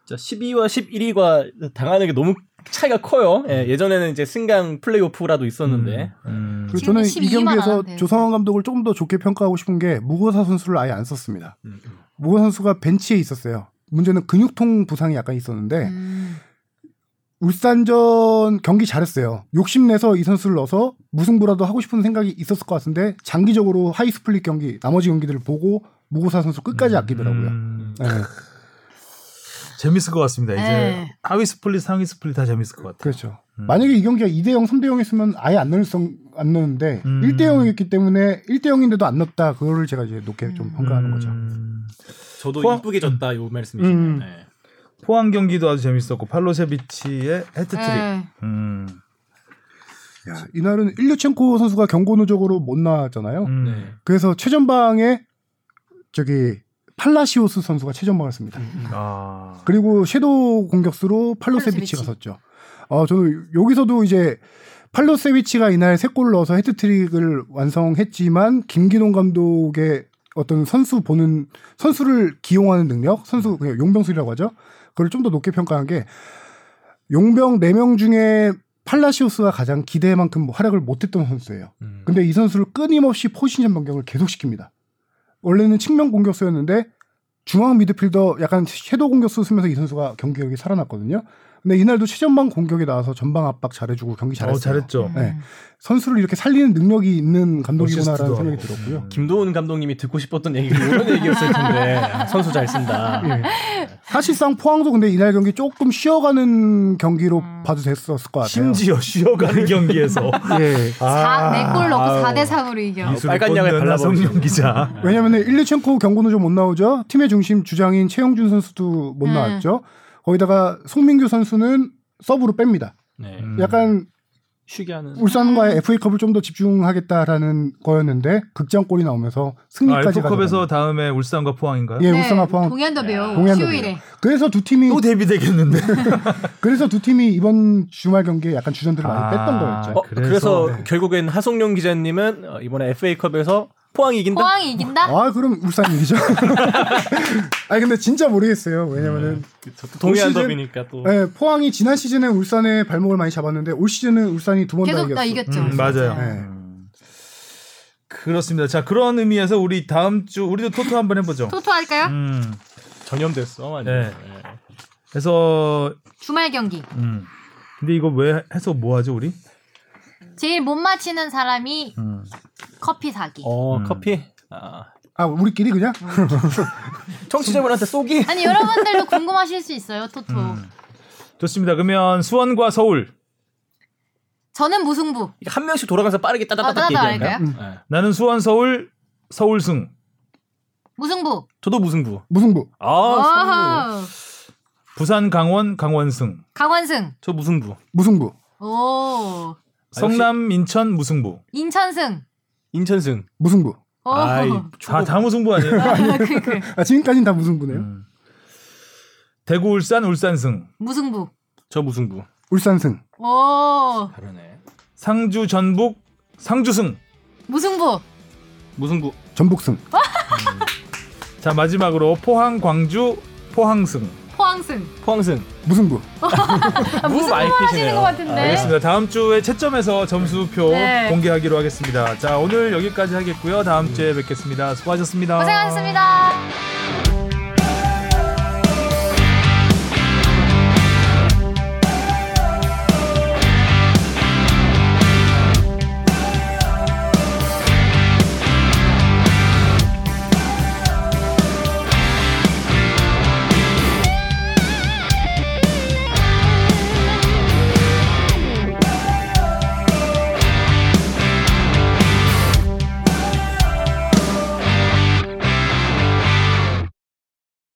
진짜 12와 11위가 당하는 게 너무 차이가 커요. 예, 예전에는 이제 승강 플레이오프라도 있었는데. 음. 그리고 지금 저는 이 12만 경기에서. 조성환 감독을 조금 더 좋게 평가하고 싶은 게 무고사 선수를 아예 안 썼습니다. 음, 음. 무고사 선수가 벤치에 있었어요. 문제는 근육통 부상이 약간 있었는데 음. 울산전 경기 잘했어요. 욕심내서 이 선수를 넣어서 무승부라도 하고 싶은 생각이 있었을 것 같은데 장기적으로 하위 split 경기 나머지 경기들을 보고 무고사 선수 끝까지 아끼더라고요. 음. 네, 재밌을 것 같습니다. 이제 네. 하위 split, 상위 split 다 재밌을 것 같아요. 그렇죠. 음. 만약에 이 경기가 2대 0, 3대 0 했으면 아예 안 넣을 성, 안 넣는데 음. 1대 0이었기 때문에 1대 0인데도 안 넣었다. 그거를 제가 이제 높게 좀 평가하는 거죠. 음. 저도 포항- 이쁘게 졌다 요 말씀이시네요. 음. 예. 포항 경기도 아주 재밌었고 팔로세비치의 헤트트릭. 네. 음. 야, 이날은 일류첸코 선수가 경고 누적으로 못 나왔잖아요. 음. 네. 그래서 최전방에 저기 팔라시오스 선수가 최전방을 씁니다. 아. 그리고 섀도우 공격수로 팔로세비치가 팔로세비치. 섰죠. 어, 저는 여기서도 이제 팔로세비치가 이날 세 골을 넣어서 헤트트릭을 완성했지만 김기동 감독의 어떤 선수 보는 선수를 기용하는 능력, 선수 그냥 용병술이라고 하죠. 그걸 좀 더 높게 평가한 게 용병 4명 중에 팔라시오스가 가장 기대만큼 활약을 못했던 선수예요. 음. 근데 이 선수를 끊임없이 포지션 변경을 계속 시킵니다. 원래는 측면 공격수였는데 중앙 미드필더 약간 섀도우 공격수 쓰면서 이 선수가 경기력이 살아났거든요. 근데 이날도 최전방 공격에 나와서 전방 압박 잘해주고 경기 잘했어요. 어, 잘했죠. 네. 선수를 이렇게 살리는 능력이 있는 감독이구나라는 생각이 하고. 들었고요. 음. 김도훈 감독님이 듣고 싶었던 얘기가 이런 얘기였을 텐데 선수 잘 쓴다. 예. 사실상 포항도 근데 이날 경기 조금 쉬어가는 경기로 음. 봐도 됐었을 것 같아요. 심지어 쉬어가는 경기에서 예. 아, 4골 넣고 아우. 4대 3으로 이겨. 빨간 양을. 나성용 기자. 왜냐면은 일리첸코 경고는 좀 못 나오죠. 팀의 중심 주장인 최영준 선수도 못 음. 나왔죠. 거기다가 송민규 선수는 서브로 뺍니다. 네. 음. 약간 쉬게 하는. 울산과의 FA컵을 좀 더 집중하겠다라는 거였는데 극장골이 나오면서 아, 승리까지 F컵에서 가져갑니다. 다음에 울산과 포항인가요? 예, 네, 울산과 포항. 배우 동현도 수요일에. 그래서 두 팀이 또 데뷔되겠는데. 그래서 두 팀이 이번 주말 경기에 약간 주전들을 많이 아, 뺐던 거였죠. 어, 그래서- 그래서, 네. 결국엔 하성룡 기자님은 어, 이번에 FA컵에서 포항이 이긴다. 포항이 이긴다? 아 그럼 울산 이기죠. 아니 근데 진짜 모르겠어요. 왜냐면은. 또 동해안 더비니까 또. 예, 포항이 지난 시즌에 울산의 발목을 많이 잡았는데 올 시즌은 울산이 두 번다 계속 이겼어. 다 이겼죠. 음, 맞아요. 네. 음. 그렇습니다. 자 그런 의미에서 우리 다음 주 우리도 토토 한번 해보죠. 토토 할까요? 음. 전염됐어. 완전. 네. 그래서 주말 경기. 음. 근데 이거 왜 해서 뭐 하죠 우리? 제일 못 맞히는 사람이 음. 커피 사기. 어 음. 커피. 아, 아 우리끼리 그냥 청취자분한테 쏘기. 아니 여러분들도 궁금하실 수 있어요 토토. 음. 좋습니다. 그러면 수원과 서울. 저는 무승부. 한 명씩 돌아가서 빠르게 아, 따다다닥 따다다닥 얘기할까요? 할까요? 네. 나는 수원 서울 서울승. 무승부. 저도 무승부. 무승부. 아, 승부. 와. 부산 강원 강원승. 강원승. 저 무승부. 무승부. 오. 성남 인천 무승부. 인천승. 인천승. 무승부. 오. 아이, 다, 다 무승부 아니에요? 아, 그, 그. 아 지금까지는 다 무승부네요. 음. 대구 울산 울산승. 무승부. 저 무승부. 울산승. 오. 다르네. 상주 전북 상주승. 무승부. 무승부. 전북승. 자 마지막으로 포항 광주 포항승. 포항승. 포항승. 무승부. 아, 무승부 많이 하시는. 것 같은데. 알겠습니다. 다음 주에 채점에서 점수표 네. 공개하기로 하겠습니다. 자 오늘 여기까지 하겠고요. 다음 주에 뵙겠습니다. 수고하셨습니다. 고생하셨습니다.